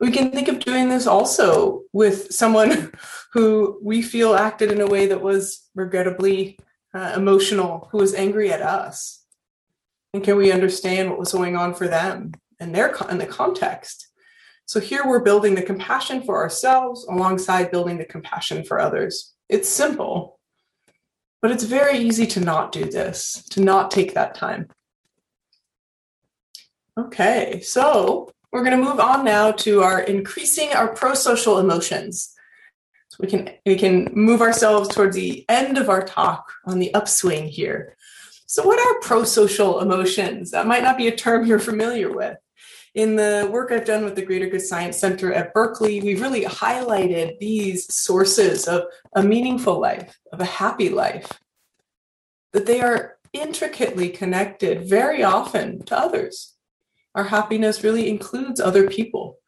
We can think of doing this also with someone who we feel acted in a way that was regrettably uh, emotional, who was angry at us? And can we understand what was going on for them and their in the context? So here we're building the compassion for ourselves alongside building the compassion for others. It's simple, but it's very easy to not do this, to not take that time. Okay, so we're going to move on now to our increasing our pro-social emotions we can we can move ourselves towards the end of our talk on the upswing here. So, what are pro-social emotions? That might not be a term you're familiar with. In the work I've done with the Greater Good Science Center at Berkeley, we've really highlighted these sources of a meaningful life, of a happy life, that they are intricately connected very often to others. Our happiness really includes other people.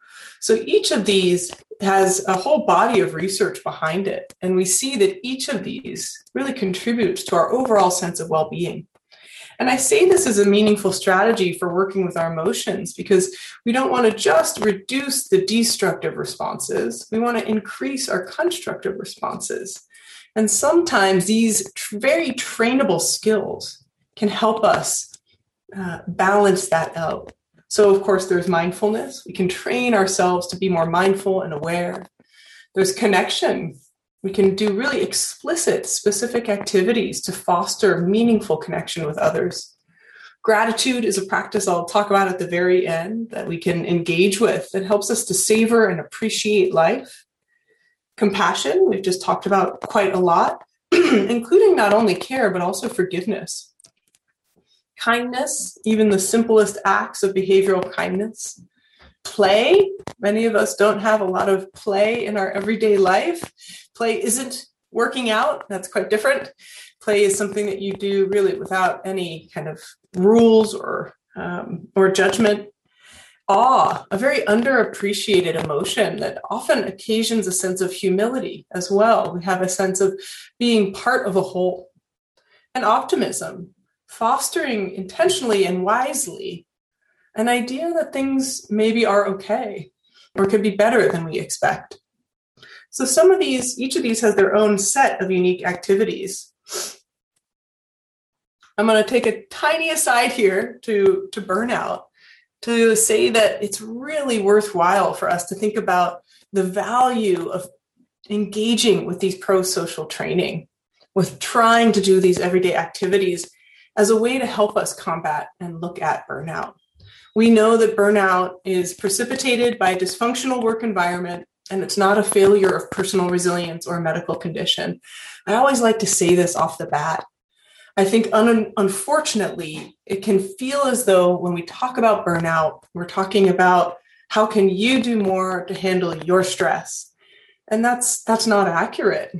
So each of these has a whole body of research behind it. And we see that each of these really contributes to our overall sense of well being. And I say this as a meaningful strategy for working with our emotions because we don't want to just reduce the destructive responses, we want to increase our constructive responses. And sometimes these very trainable skills can help us uh, balance that out. So, of course, there's mindfulness. We can train ourselves to be more mindful and aware. There's connection. We can do really explicit, specific activities to foster meaningful connection with others. Gratitude is a practice I'll talk about at the very end that we can engage with that helps us to savor and appreciate life. Compassion, we've just talked about quite a lot, including not only care, but also forgiveness kindness, even the simplest acts of behavioral kindness. Play, many of us don't have a lot of play in our everyday life. Play isn't working out, that's quite different. Play is something that you do really without any kind of rules or um, or judgment. Awe, a very underappreciated emotion that often occasions a sense of humility as well. We have a sense of being part of a whole. And optimism, fostering intentionally and wisely an idea that things maybe are okay or could be better than we expect. So some of these, each of these has their own set of unique activities. I'm going to take a tiny aside here to, to burnout to say that it's really worthwhile for us to think about the value of engaging with these pro social training, with trying to do these everyday activities as a way to help us combat and look at burnout. We know that burnout is precipitated by a dysfunctional work environment and it's not a failure of personal resilience or a medical condition. I always like to say this off the bat. I think un- unfortunately, it can feel as though when we talk about burnout, we're talking about how can you do more to handle your stress? And that's that's not accurate.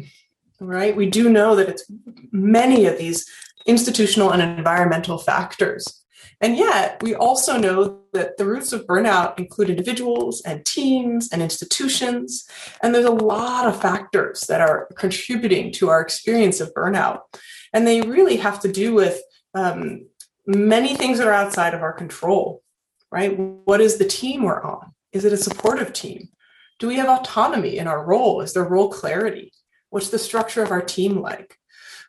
Right? We do know that it's many of these institutional and environmental factors. And yet, we also know that the roots of burnout include individuals and teams and institutions. And there's a lot of factors that are contributing to our experience of burnout. And they really have to do with um, many things that are outside of our control, right? What is the team we're on? Is it a supportive team? Do we have autonomy in our role? Is there role clarity? What's the structure of our team like?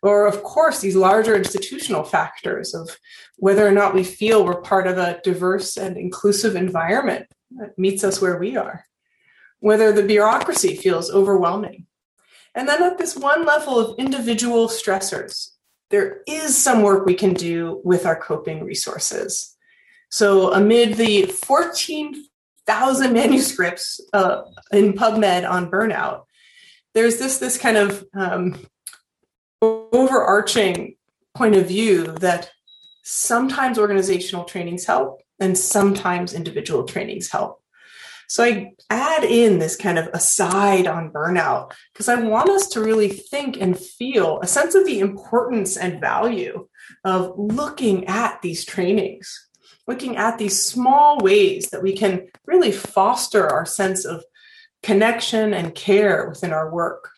Or, of course, these larger institutional factors of whether or not we feel we're part of a diverse and inclusive environment that meets us where we are, whether the bureaucracy feels overwhelming. And then at this one level of individual stressors, there is some work we can do with our coping resources. So, amid the 14,000 manuscripts uh, in PubMed on burnout, there's this this kind of um, overarching point of view that sometimes organizational trainings help and sometimes individual trainings help. So I add in this kind of aside on burnout because I want us to really think and feel a sense of the importance and value of looking at these trainings, looking at these small ways that we can really foster our sense of connection and care within our work.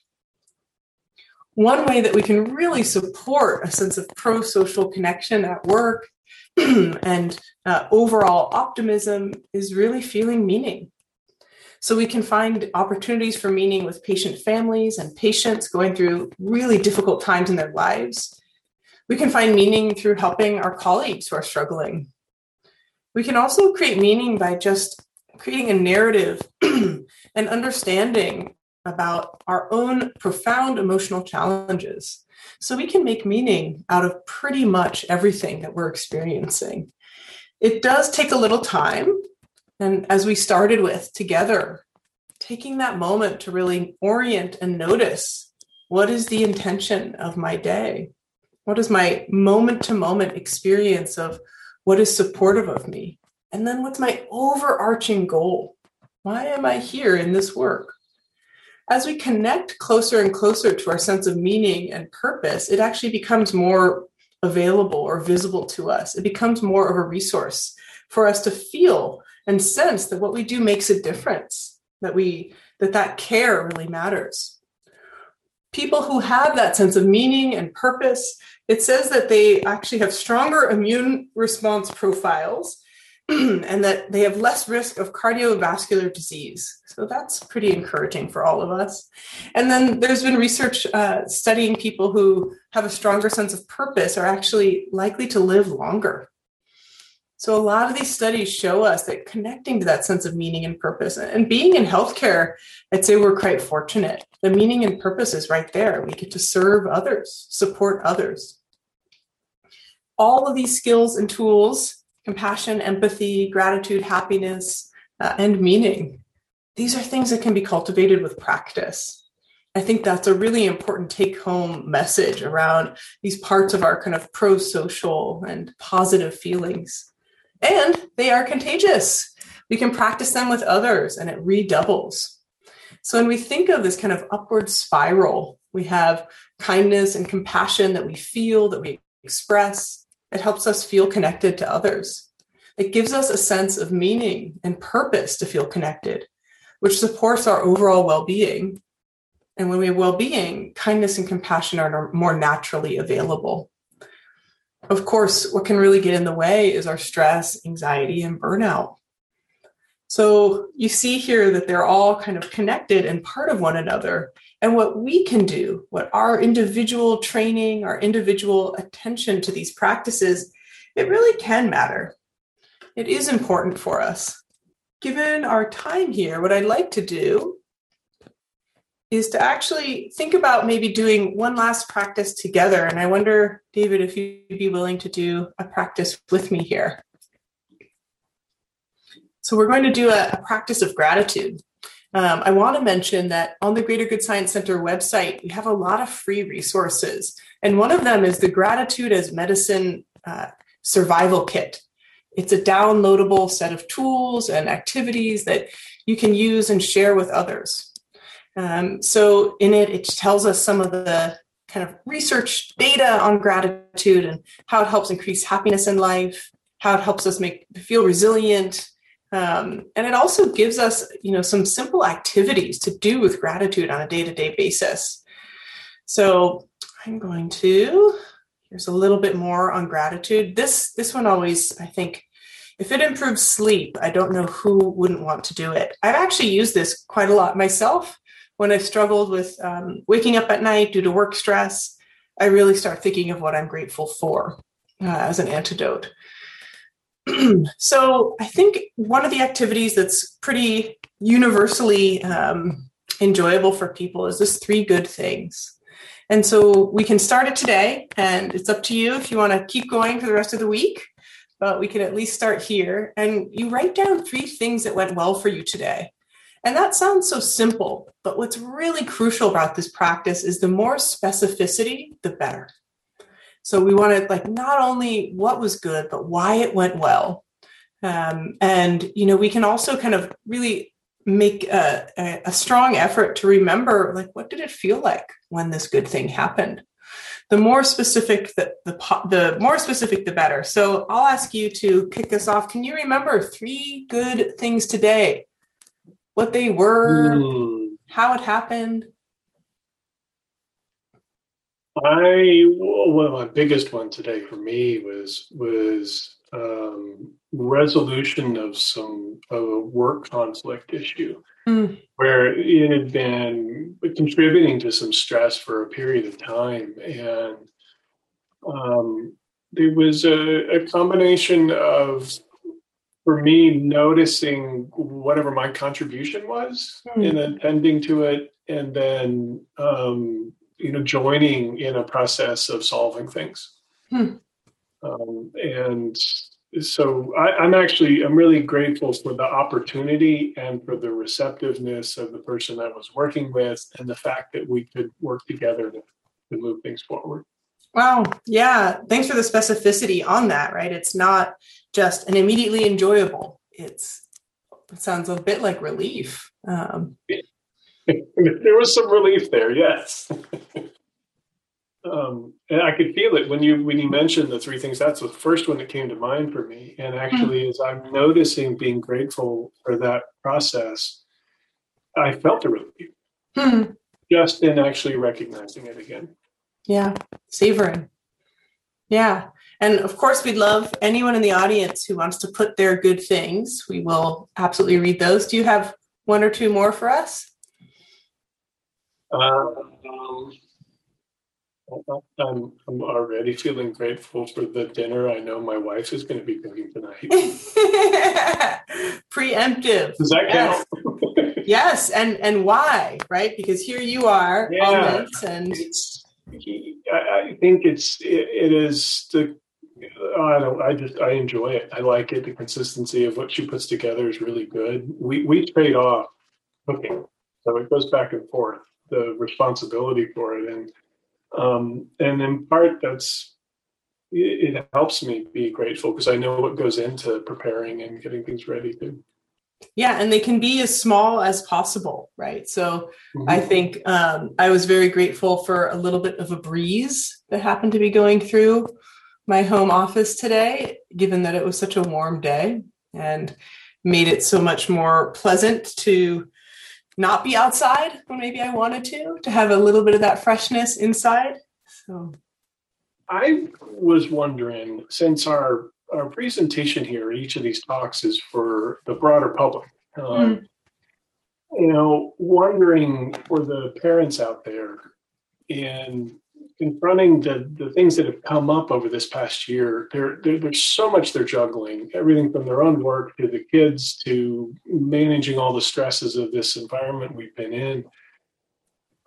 One way that we can really support a sense of pro social connection at work and uh, overall optimism is really feeling meaning. So we can find opportunities for meaning with patient families and patients going through really difficult times in their lives. We can find meaning through helping our colleagues who are struggling. We can also create meaning by just creating a narrative and understanding about our own profound emotional challenges. So we can make meaning out of pretty much everything that we're experiencing. It does take a little time. And as we started with together, taking that moment to really orient and notice what is the intention of my day? What is my moment to moment experience of what is supportive of me? And then what's my overarching goal? Why am I here in this work? As we connect closer and closer to our sense of meaning and purpose, it actually becomes more available or visible to us. It becomes more of a resource for us to feel and sense that what we do makes a difference, that we that that care really matters. People who have that sense of meaning and purpose, it says that they actually have stronger immune response profiles and that they have less risk of cardiovascular disease. So that's pretty encouraging for all of us. And then there's been research uh, studying people who have a stronger sense of purpose are actually likely to live longer. So a lot of these studies show us that connecting to that sense of meaning and purpose and being in healthcare, I'd say we're quite fortunate. The meaning and purpose is right there. We get to serve others, support others. All of these skills and tools compassion, empathy, gratitude, happiness, uh, and meaning. These are things that can be cultivated with practice. I think that's a really important take home message around these parts of our kind of pro social and positive feelings. And they are contagious. We can practice them with others and it redoubles. So when we think of this kind of upward spiral, we have kindness and compassion that we feel, that we express, it helps us feel connected to others. It gives us a sense of meaning and purpose to feel connected, which supports our overall well being. And when we have well being, kindness and compassion are more naturally available. Of course, what can really get in the way is our stress, anxiety, and burnout. So you see here that they're all kind of connected and part of one another. And what we can do, what our individual training, our individual attention to these practices, it really can matter. It is important for us. Given our time here, what I'd like to do is to actually think about maybe doing one last practice together. And I wonder, David, if you'd be willing to do a practice with me here. So we're going to do a, a practice of gratitude. Um, I want to mention that on the Greater Good Science Center website, we have a lot of free resources. And one of them is the Gratitude as Medicine uh, Survival Kit. It's a downloadable set of tools and activities that you can use and share with others. Um, so, in it, it tells us some of the kind of research data on gratitude and how it helps increase happiness in life, how it helps us make feel resilient, um, and it also gives us, you know, some simple activities to do with gratitude on a day-to-day basis. So I'm going to, here's a little bit more on gratitude. This, this one always, I think, if it improves sleep, I don't know who wouldn't want to do it. I've actually used this quite a lot myself when I've struggled with um, waking up at night due to work stress. I really start thinking of what I'm grateful for uh, as an antidote. so I think one of the activities that's pretty universally um, enjoyable for people is this three good things. And so we can start it today, and it's up to you if you want to keep going for the rest of the week, but we can at least start here. And you write down three things that went well for you today. And that sounds so simple, but what's really crucial about this practice is the more specificity, the better. So we want to like not only what was good, but why it went well. Um, and you know, we can also kind of really make a, a, strong effort to remember like what did it feel like when this good thing happened? The more specific the, the the more specific the better. So i'll ask you to kick us off. Can you remember three good things today? What they were mm. how it happened i one of my biggest one today for me was was um, resolution of some of a work conflict issue mm. where it had been contributing to some stress for a period of time and um, there was a, a combination of for me noticing whatever my contribution was mm. in attending to it and then um, you know joining in a process of solving things mm. um, and so I, am actually I'm really grateful for the opportunity and for the receptiveness of the person I was working with and the fact that we could work together to, to move things forward. Wow. Yeah. Thanks for the specificity on that, right? It's not just an immediately enjoyable. It's it sounds a bit like relief. Um, there was some relief there, yes. um, and I could feel it when you when you mentioned the three things. That's the first one that came to mind for me. And actually, mm-hmm. as I'm noticing being grateful for that process, I felt a relief mm-hmm. just in actually recognizing it again. Yeah, savoring. Yeah. And of course, we'd love anyone in the audience who wants to put their good things. We will absolutely read those. Do you have one or two more for us? Uh, um, I'm, I'm already feeling grateful for the dinner I know my wife is going to be cooking tonight. Preemptive. Does that count? Yes. yes, and and why? Right? Because here you are yeah. on this, and it's. I think it's it, it is the. I don't. I just I enjoy it. I like it. The consistency of what she puts together is really good. We we trade off cooking, so it goes back and forth. The responsibility for it and um, and in part, that's it, it helps me be grateful because I know what goes into preparing and getting things ready to. Yeah, and they can be as small as possible, right? So mm-hmm. I think um, I was very grateful for a little bit of a breeze that happened to be going through my home office today, given that it was such a warm day and made it so much more pleasant to not be outside when maybe I wanted to, to have a little bit of that freshness inside. So I was wondering, since our our presentation here, each of these talks is for the broader public. Um, mm. You know, wondering for the parents out there in confronting the, the things that have come up over this past year, there, there, there's so much they're juggling, everything from their own work to the kids to managing all the stresses of this environment we've been in.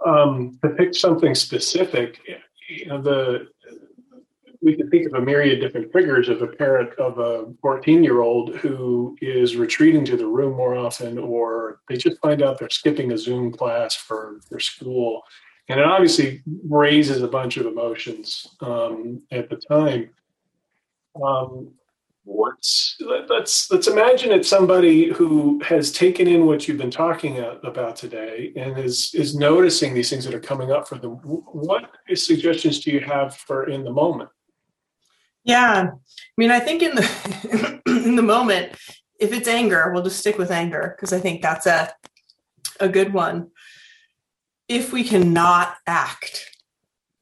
Um, to pick something specific, you know, the we can think of a myriad different triggers of a parent of a 14 year old who is retreating to the room more often, or they just find out they're skipping a Zoom class for their school and it obviously raises a bunch of emotions um, at the time. Um, what's let, us let's imagine it's somebody who has taken in what you've been talking about today and is is noticing these things that are coming up for them. What suggestions do you have for in the moment? Yeah, I mean, I think in the in the moment, if it's anger, we'll just stick with anger because I think that's a a good one if we cannot act,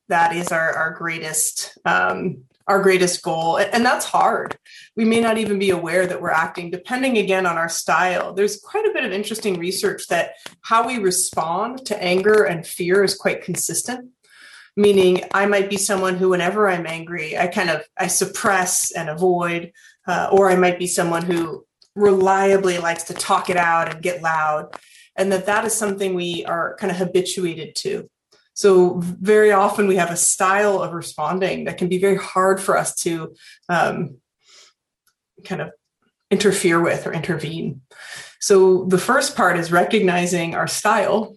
that is our, our greatest um, our greatest goal. And that's hard. We may not even be aware that we're acting depending again on our style. There's quite a bit of interesting research that how we respond to anger and fear is quite consistent. Meaning I might be someone who, whenever I'm angry, I kind of I suppress and avoid, uh, or I might be someone who reliably likes to talk it out and get loud, and that that is something we are kind of habituated to. So very often we have a style of responding that can be very hard for us to um, kind of interfere with or intervene. So the first part is recognizing our style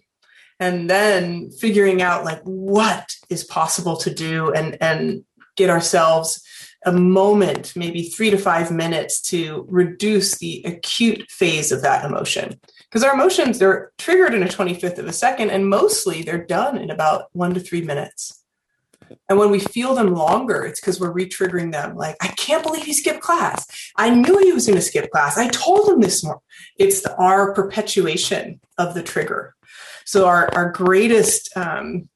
and then figuring out like what is possible to do and and get ourselves a moment maybe 3 to 5 minutes to reduce the acute phase of that emotion because our emotions they're triggered in a 25th of a second and mostly they're done in about 1 to 3 minutes and when we feel them longer, it's because we're re-triggering them. Like, I can't believe he skipped class. I knew he was going to skip class. I told him this morning. It's the, our perpetuation of the trigger. So our, our greatest, um,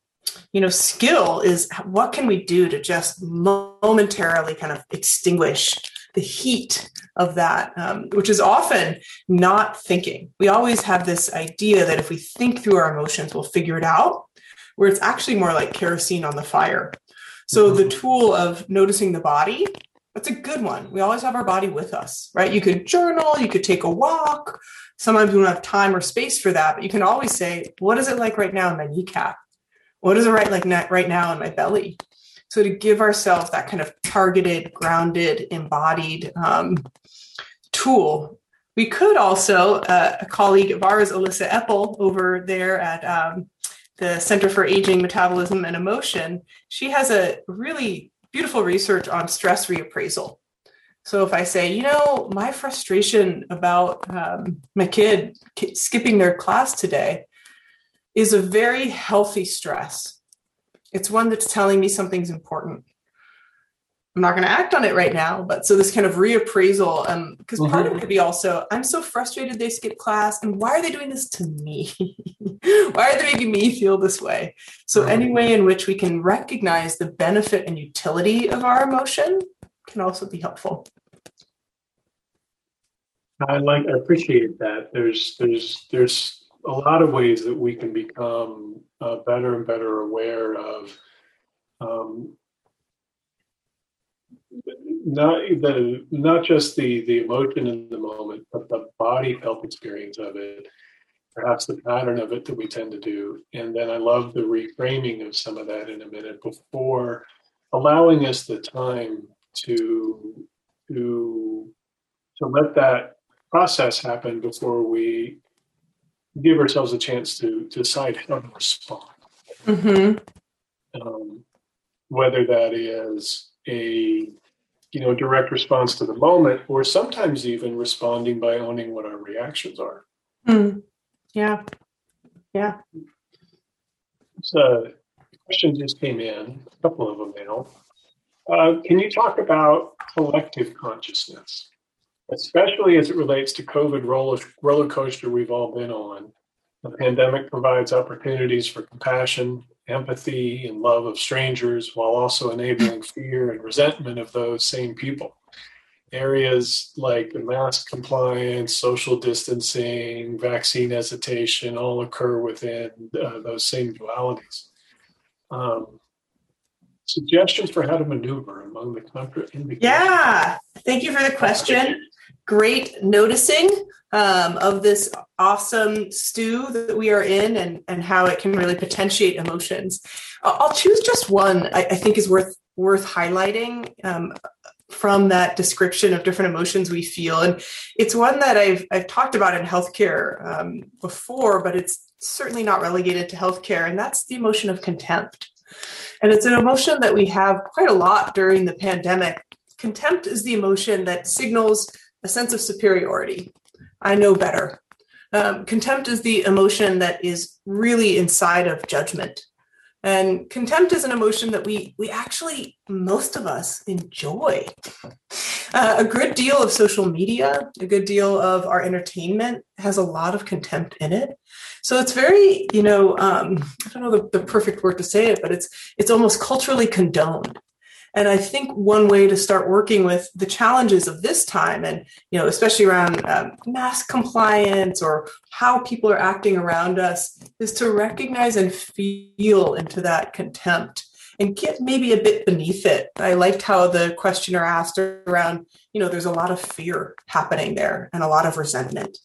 you know, skill is what can we do to just momentarily kind of extinguish the heat of that, um, which is often not thinking. We always have this idea that if we think through our emotions, we'll figure it out, where it's actually more like kerosene on the fire. So the mm-hmm. tool of noticing the body, that's a good one. We always have our body with us, right? You could journal, you could take a walk, Sometimes we don't have time or space for that, but you can always say, what is it like right now in my kneecap? What is it right like right now in my belly? So to give ourselves that kind of targeted, grounded, embodied um, tool. We could also, uh, a colleague of ours, Elissa Epel, over there at um, the Center for Aging, Metabolism, and Emotion, she has a really beautiful research on stress reappraisal. So if I say, you know, my frustration about um, my kid skipping their class today is a very healthy stress. It's one that's telling me something's important. I'm not going to act on it right now, but so this kind of reappraisal, because um, mm-hmm. part of it could be also, I'm so frustrated they skip class, and why are they doing this to me? why are they making me feel this way? So any way in which we can recognize the benefit and utility of our emotion can also be helpful. I like, I appreciate that. There's, there's, there's a lot of ways that we can become uh, better and better aware of um, not the not just the the emotion in the moment, but the body felt experience of it, perhaps the pattern of it that we tend to do. And then I love the reframing of some of that in a minute before allowing us the time to to to let that process happen before we give ourselves a chance to, to decide how to respond. Mm-hmm. Um, whether that is a you know direct response to the moment, or sometimes even responding by owning what our reactions are. Mm. Yeah, yeah. So, question just came in, a couple of them now. Uh, can you talk about collective consciousness? Especially as it relates to COVID roller, roller coaster we've all been on. The pandemic provides opportunities for compassion, empathy, and love of strangers while also enabling fear and resentment of those same people. Areas like mask compliance, social distancing, vaccine hesitation all occur within uh, those same dualities. Um, suggestions for how to maneuver among the contraindications? Yeah, thank you for the question great noticing um, of this awesome stew that we are in and, and how it can really potentiate emotions. I'll choose just one I, I think is worth worth highlighting um, from that description of different emotions we feel. And it's one that I've, I've talked about in healthcare um, before, but it's certainly not relegated to healthcare. And that's the emotion of contempt. And it's an emotion that we have quite a lot during the pandemic. Contempt is the emotion that signals a sense of superiority. I know better. Um, contempt is the emotion that is really inside of judgment. And contempt is an emotion that we, we actually, most of us, enjoy. Uh, a good deal of social media, a good deal of our entertainment has a lot of contempt in it. So it's very, you know, um, I don't know the, the perfect word to say it, but it's it's almost culturally condoned. And I think one way to start working with the challenges of this time, and you know, especially around um, mask compliance or how people are acting around us, is to recognize and feel into that contempt and get maybe a bit beneath it. I liked how the questioner asked around, you know, there's a lot of fear happening there and a lot of resentment.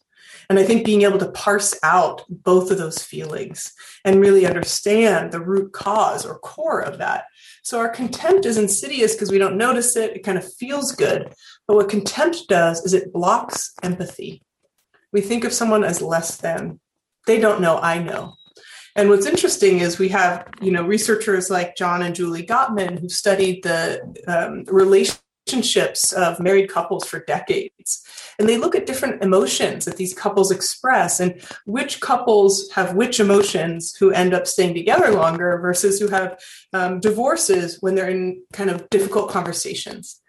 And I think being able to parse out both of those feelings and really understand the root cause or core of that. So our contempt is insidious because we don't notice it. It kind of feels good. But what contempt does is it blocks empathy. We think of someone as less than. They don't know, I know. And what's interesting is we have, you know, researchers like John and Julie Gottman who studied the um, relationships of married couples for decades. And they look at different emotions that these couples express and which couples have which emotions who end up staying together longer versus who have um, divorces when they're in kind of difficult conversations.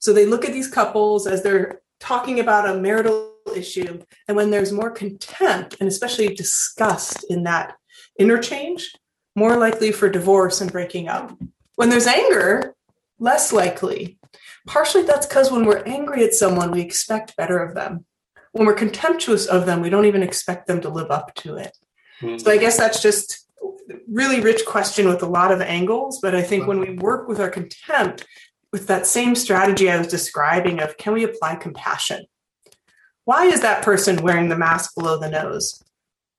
So they look at these couples as they're talking about a marital issue. And when there's more contempt and especially disgust in that interchange, more likely for divorce and breaking up. When there's anger, less likely. Partially that's because when we're angry at someone, we expect better of them. When we're contemptuous of them, we don't even expect them to live up to it. Mm-hmm. So I guess that's just really rich question with a lot of angles. But I think when we work with our contempt, with that same strategy I was describing of can we apply compassion? Why is that person wearing the mask below the nose?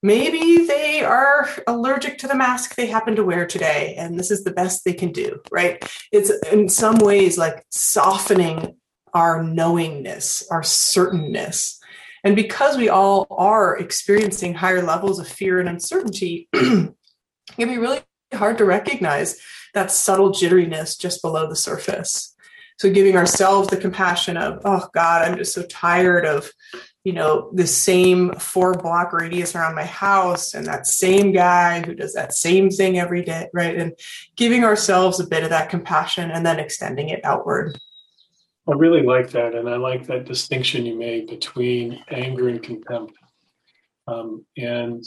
Maybe they are allergic to the mask they happen to wear today and this is the best they can do right? It's in some ways like softening our knowingness our certainness. And because we all are experiencing higher levels of fear and uncertainty it can be really hard to recognize that subtle jitteriness just below the surface. So giving ourselves the compassion of oh god i'm just so tired of you know, the same four block radius around my house and that same guy who does that same thing every day, right? And giving ourselves a bit of that compassion and then extending it outward. I really like that. And I like that distinction you made between anger and contempt. Um, and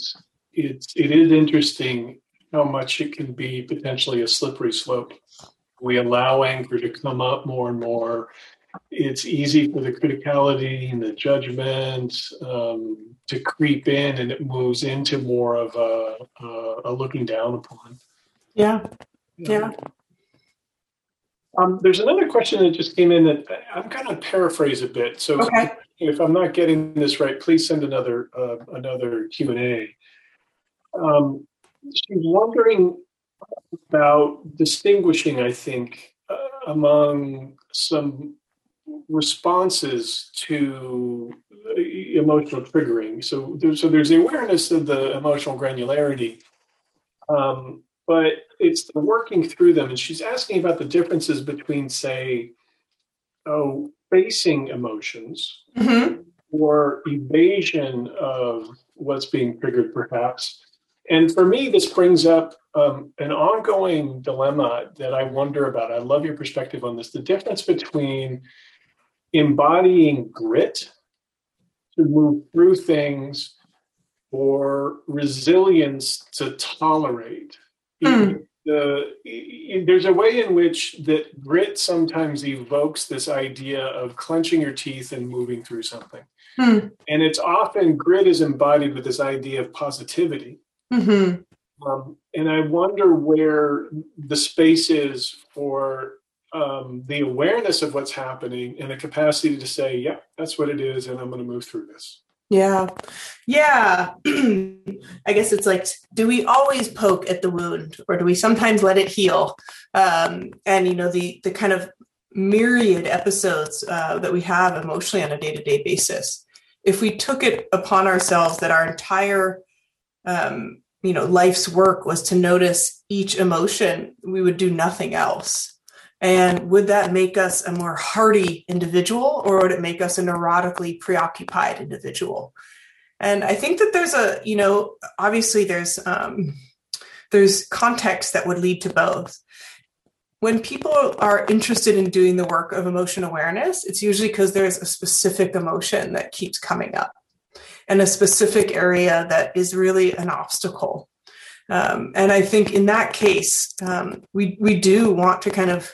it's, it is interesting how much it can be potentially a slippery slope. We allow anger to come up more and more it's easy for the criticality and the judgment um, to creep in and it moves into more of a, a, a looking down upon. Yeah. Yeah. Um, there's another question that just came in that I'm going to paraphrase a bit. So okay. if I'm not getting this right, please send another uh, another Q and A. Um, she's wondering about distinguishing, I think, uh, among some responses to emotional triggering. So there's, so there's the awareness of the emotional granularity, um, but it's the working through them. And she's asking about the differences between, say, oh, facing emotions mm-hmm. or evasion of what's being triggered, perhaps. And for me, this brings up um, an ongoing dilemma that I wonder about. I love your perspective on this. The difference between embodying grit to move through things or resilience to tolerate. Mm. The, there's a way in which that grit sometimes evokes this idea of clenching your teeth and moving through something. Mm. And it's often grit is embodied with this idea of positivity. Mm-hmm. Um, and I wonder where the space is for um, the awareness of what's happening and the capacity to say, yeah, that's what it is, and I'm going to move through this. Yeah. Yeah. I guess it's like, do we always poke at the wound or do we sometimes let it heal? Um, and, you know, the, the kind of myriad episodes uh, that we have emotionally on a day to day basis, if we took it upon ourselves that our entire, um, you know, life's work was to notice each emotion, we would do nothing else. And would that make us a more hardy individual or would it make us a neurotically preoccupied individual? And I think that there's a, you know, obviously there's um, there's context that would lead to both. When people are interested in doing the work of emotion awareness, it's usually because there's a specific emotion that keeps coming up and a specific area that is really an obstacle. Um, and I think in that case, um, we we do want to kind of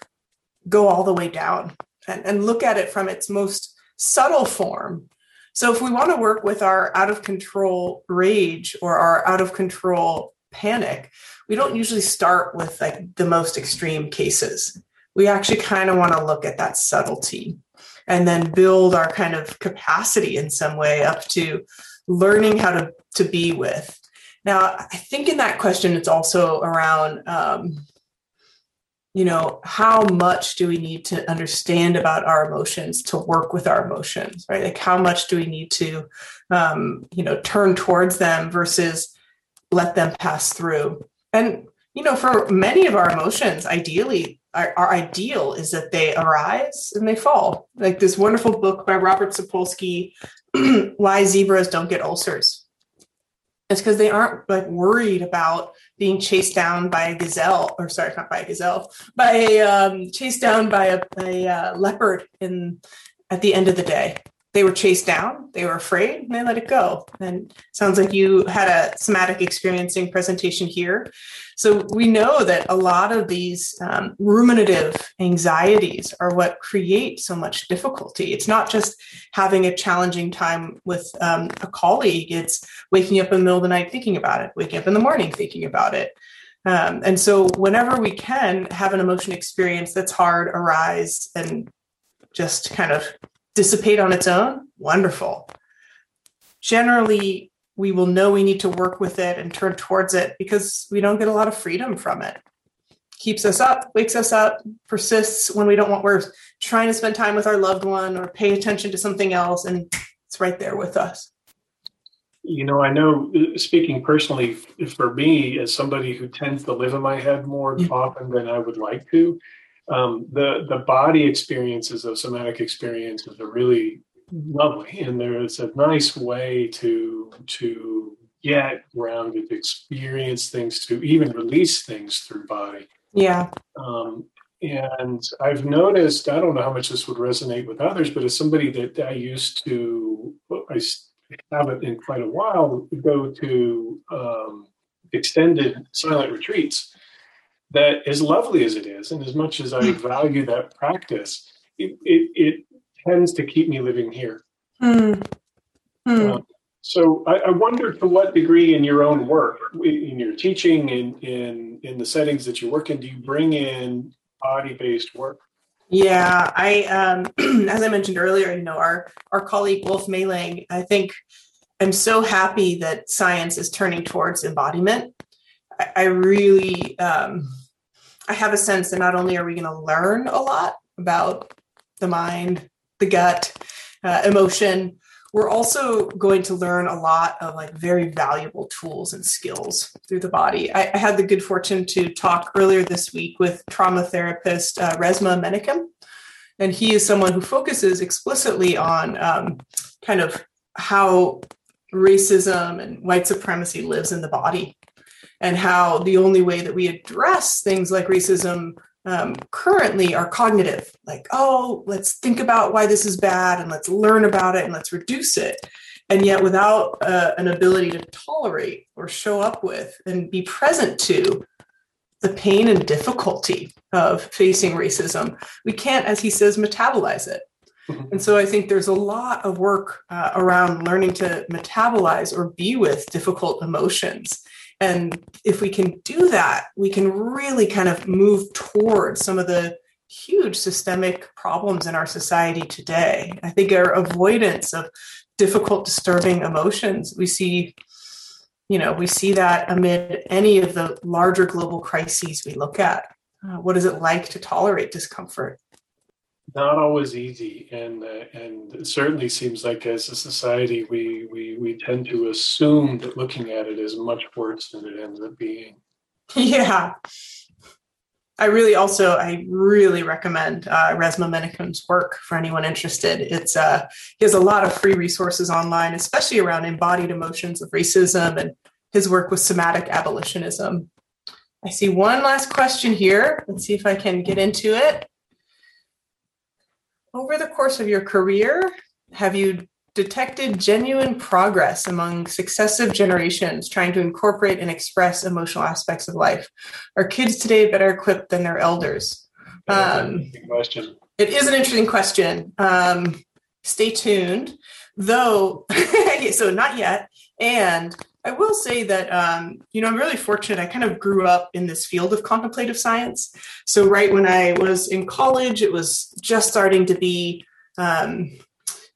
go all the way down and, and look at it from its most subtle form. So if we want to work with our out of control rage or our out of control panic, we don't usually start with like the most extreme cases. We actually kind of want to look at that subtlety and then build our kind of capacity in some way up to learning how to, to be with. Now, I think in that question, it's also around, um, you know, how much do we need to understand about our emotions to work with our emotions, right? Like, how much do we need to, um, you know, turn towards them versus let them pass through? And, you know, for many of our emotions, ideally, our, our, ideal is that they arise and they fall. Like this wonderful book by Robert Sapolsky, Why Zebras Don't Get Ulcers. It's because they aren't like worried about being chased down by a gazelle, or sorry, not by a gazelle, by a um, chased down by a, a leopard in at the end of the day they were chased down, they were afraid, and they let it go. And sounds like you had a somatic experiencing presentation here. So we know that a lot of these um, ruminative anxieties are what create so much difficulty. It's not just having a challenging time with um, a colleague, it's waking up in the middle of the night thinking about it, waking up in the morning thinking about it. Um, and so, whenever we can have an emotion experience that's hard arise and just kind of dissipate on its own, wonderful. Generally, we will know we need to work with it and turn towards it because we don't get a lot of freedom from it. Keeps us up, wakes us up, persists when we don't want, we're trying to spend time with our loved one or pay attention to something else, and it's right there with us. You know, I know uh, speaking personally for me, as somebody who tends to live in my head more yeah. often than I would like to, um, the the body experiences of somatic experiences are really lovely, and there is a nice way to to get grounded, experience things, to even release things through body. Yeah. Um, and I've noticed, I don't know how much this would resonate with others, but as somebody that I used to, I haven't in quite a while, go to um, extended silent retreats that as lovely as it is, and as much as I hmm. value that practice, it, it, it tends to keep me living here. Mm. Mm. So I, I, wonder to what degree in your own work, in your teaching, in in in the settings that you work in, do you bring in body-based work? Yeah, I um, as I mentioned earlier, you know, our our colleague Wolf Mehling, I think I'm so happy that science is turning towards embodiment. I, I really um, I have a sense that not only are we going to learn a lot about the mind, the gut, uh, emotion, we're also going to learn a lot of like very valuable tools and skills through the body. I, I had the good fortune to talk earlier this week with trauma therapist uh, Resmaa Menakem, and he is someone who focuses explicitly on um, kind of how racism and white supremacy lives in the body and how the only way that we address things like racism um, currently are cognitive. Like oh let's think about why this is bad and let's learn about it and let's reduce it. And yet without uh, an ability to tolerate or show up with and be present to the pain and difficulty of facing racism we can't as he says metabolize it. Mm-hmm. and so I think there's a lot of work uh, around learning to metabolize or be with difficult emotions and if we can do that, we can really kind of move towards some of the huge systemic problems in our society today. I think our avoidance of difficult, disturbing emotions, we see, you know, we see that amid any of the larger global crises we look at. Uh, what is it like to tolerate discomfort? Not always easy, and uh, and it certainly seems like as a society we we we tend to assume that looking at it is much worse than it ends up being. Yeah. I really also I really recommend uh, Resmaa Menakem's work for anyone interested. It's uh, he has a lot of free resources online, especially around embodied emotions of racism and his work with somatic abolitionism. I see one last question here. Let's see if I can get into it. Over the course of your career, have you detected genuine progress among successive generations trying to incorporate and express emotional aspects of life? Are kids today better equipped than their elders? Um, question. It is an interesting question. Um, stay tuned. Though, so not yet. And I will say that, um, you know, I'm really fortunate. I kind of grew up in this field of contemplative science. So, right when I was in college, it was just starting to be, um,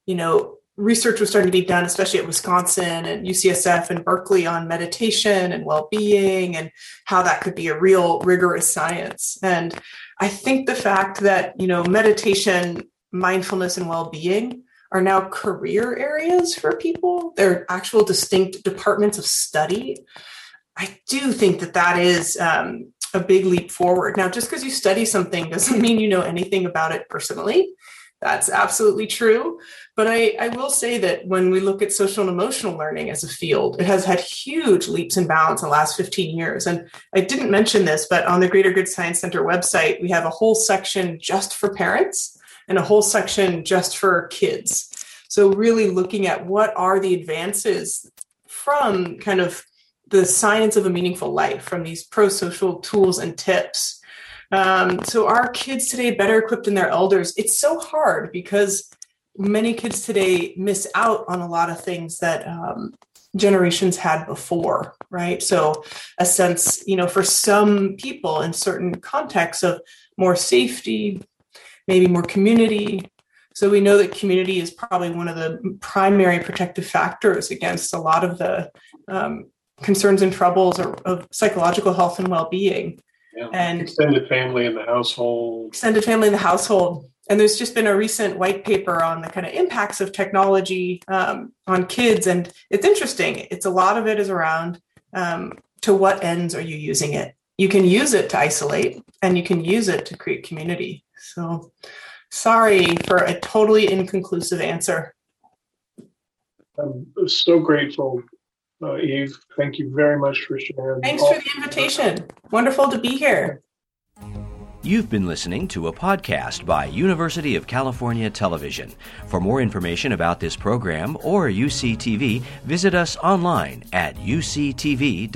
you know, research was starting to be done, especially at Wisconsin and UCSF and Berkeley on meditation and well being and how that could be a real rigorous science. And I think the fact that, you know, meditation, mindfulness, and well being are now career areas for people. They're actual distinct departments of study. I do think that that is um, a big leap forward. Now, just because you study something doesn't mean you know anything about it personally. That's absolutely true. But I, I will say that when we look at social and emotional learning as a field, it has had huge leaps and bounds in the last 15 years. And I didn't mention this, but on the Greater Good Science Center website, we have a whole section just for parents and a whole section just for kids. So, really looking at what are the advances from kind of the science of a meaningful life, from these pro social tools and tips. Um, so, are kids today better equipped than their elders? It's so hard because many kids today miss out on a lot of things that um, generations had before, right? So, a sense, you know, for some people in certain contexts of more safety, maybe more community. So we know that community is probably one of the primary protective factors against a lot of the um, concerns and troubles of, of psychological health and well-being. Yeah. And extended family in the household. Extended family in the household. And there's just been a recent white paper on the kind of impacts of technology um, on kids. And it's interesting. It's a lot of it is around um, to what ends are you using it? You can use it to isolate and you can use it to create community. So sorry for a totally inconclusive answer. I'm so grateful, uh, Eve. Thank you very much for sharing. Thanks for the invitation. Wonderful to be here. You've been listening to a podcast by University of California Television. For more information about this program or UCTV, visit us online at uctv.tv.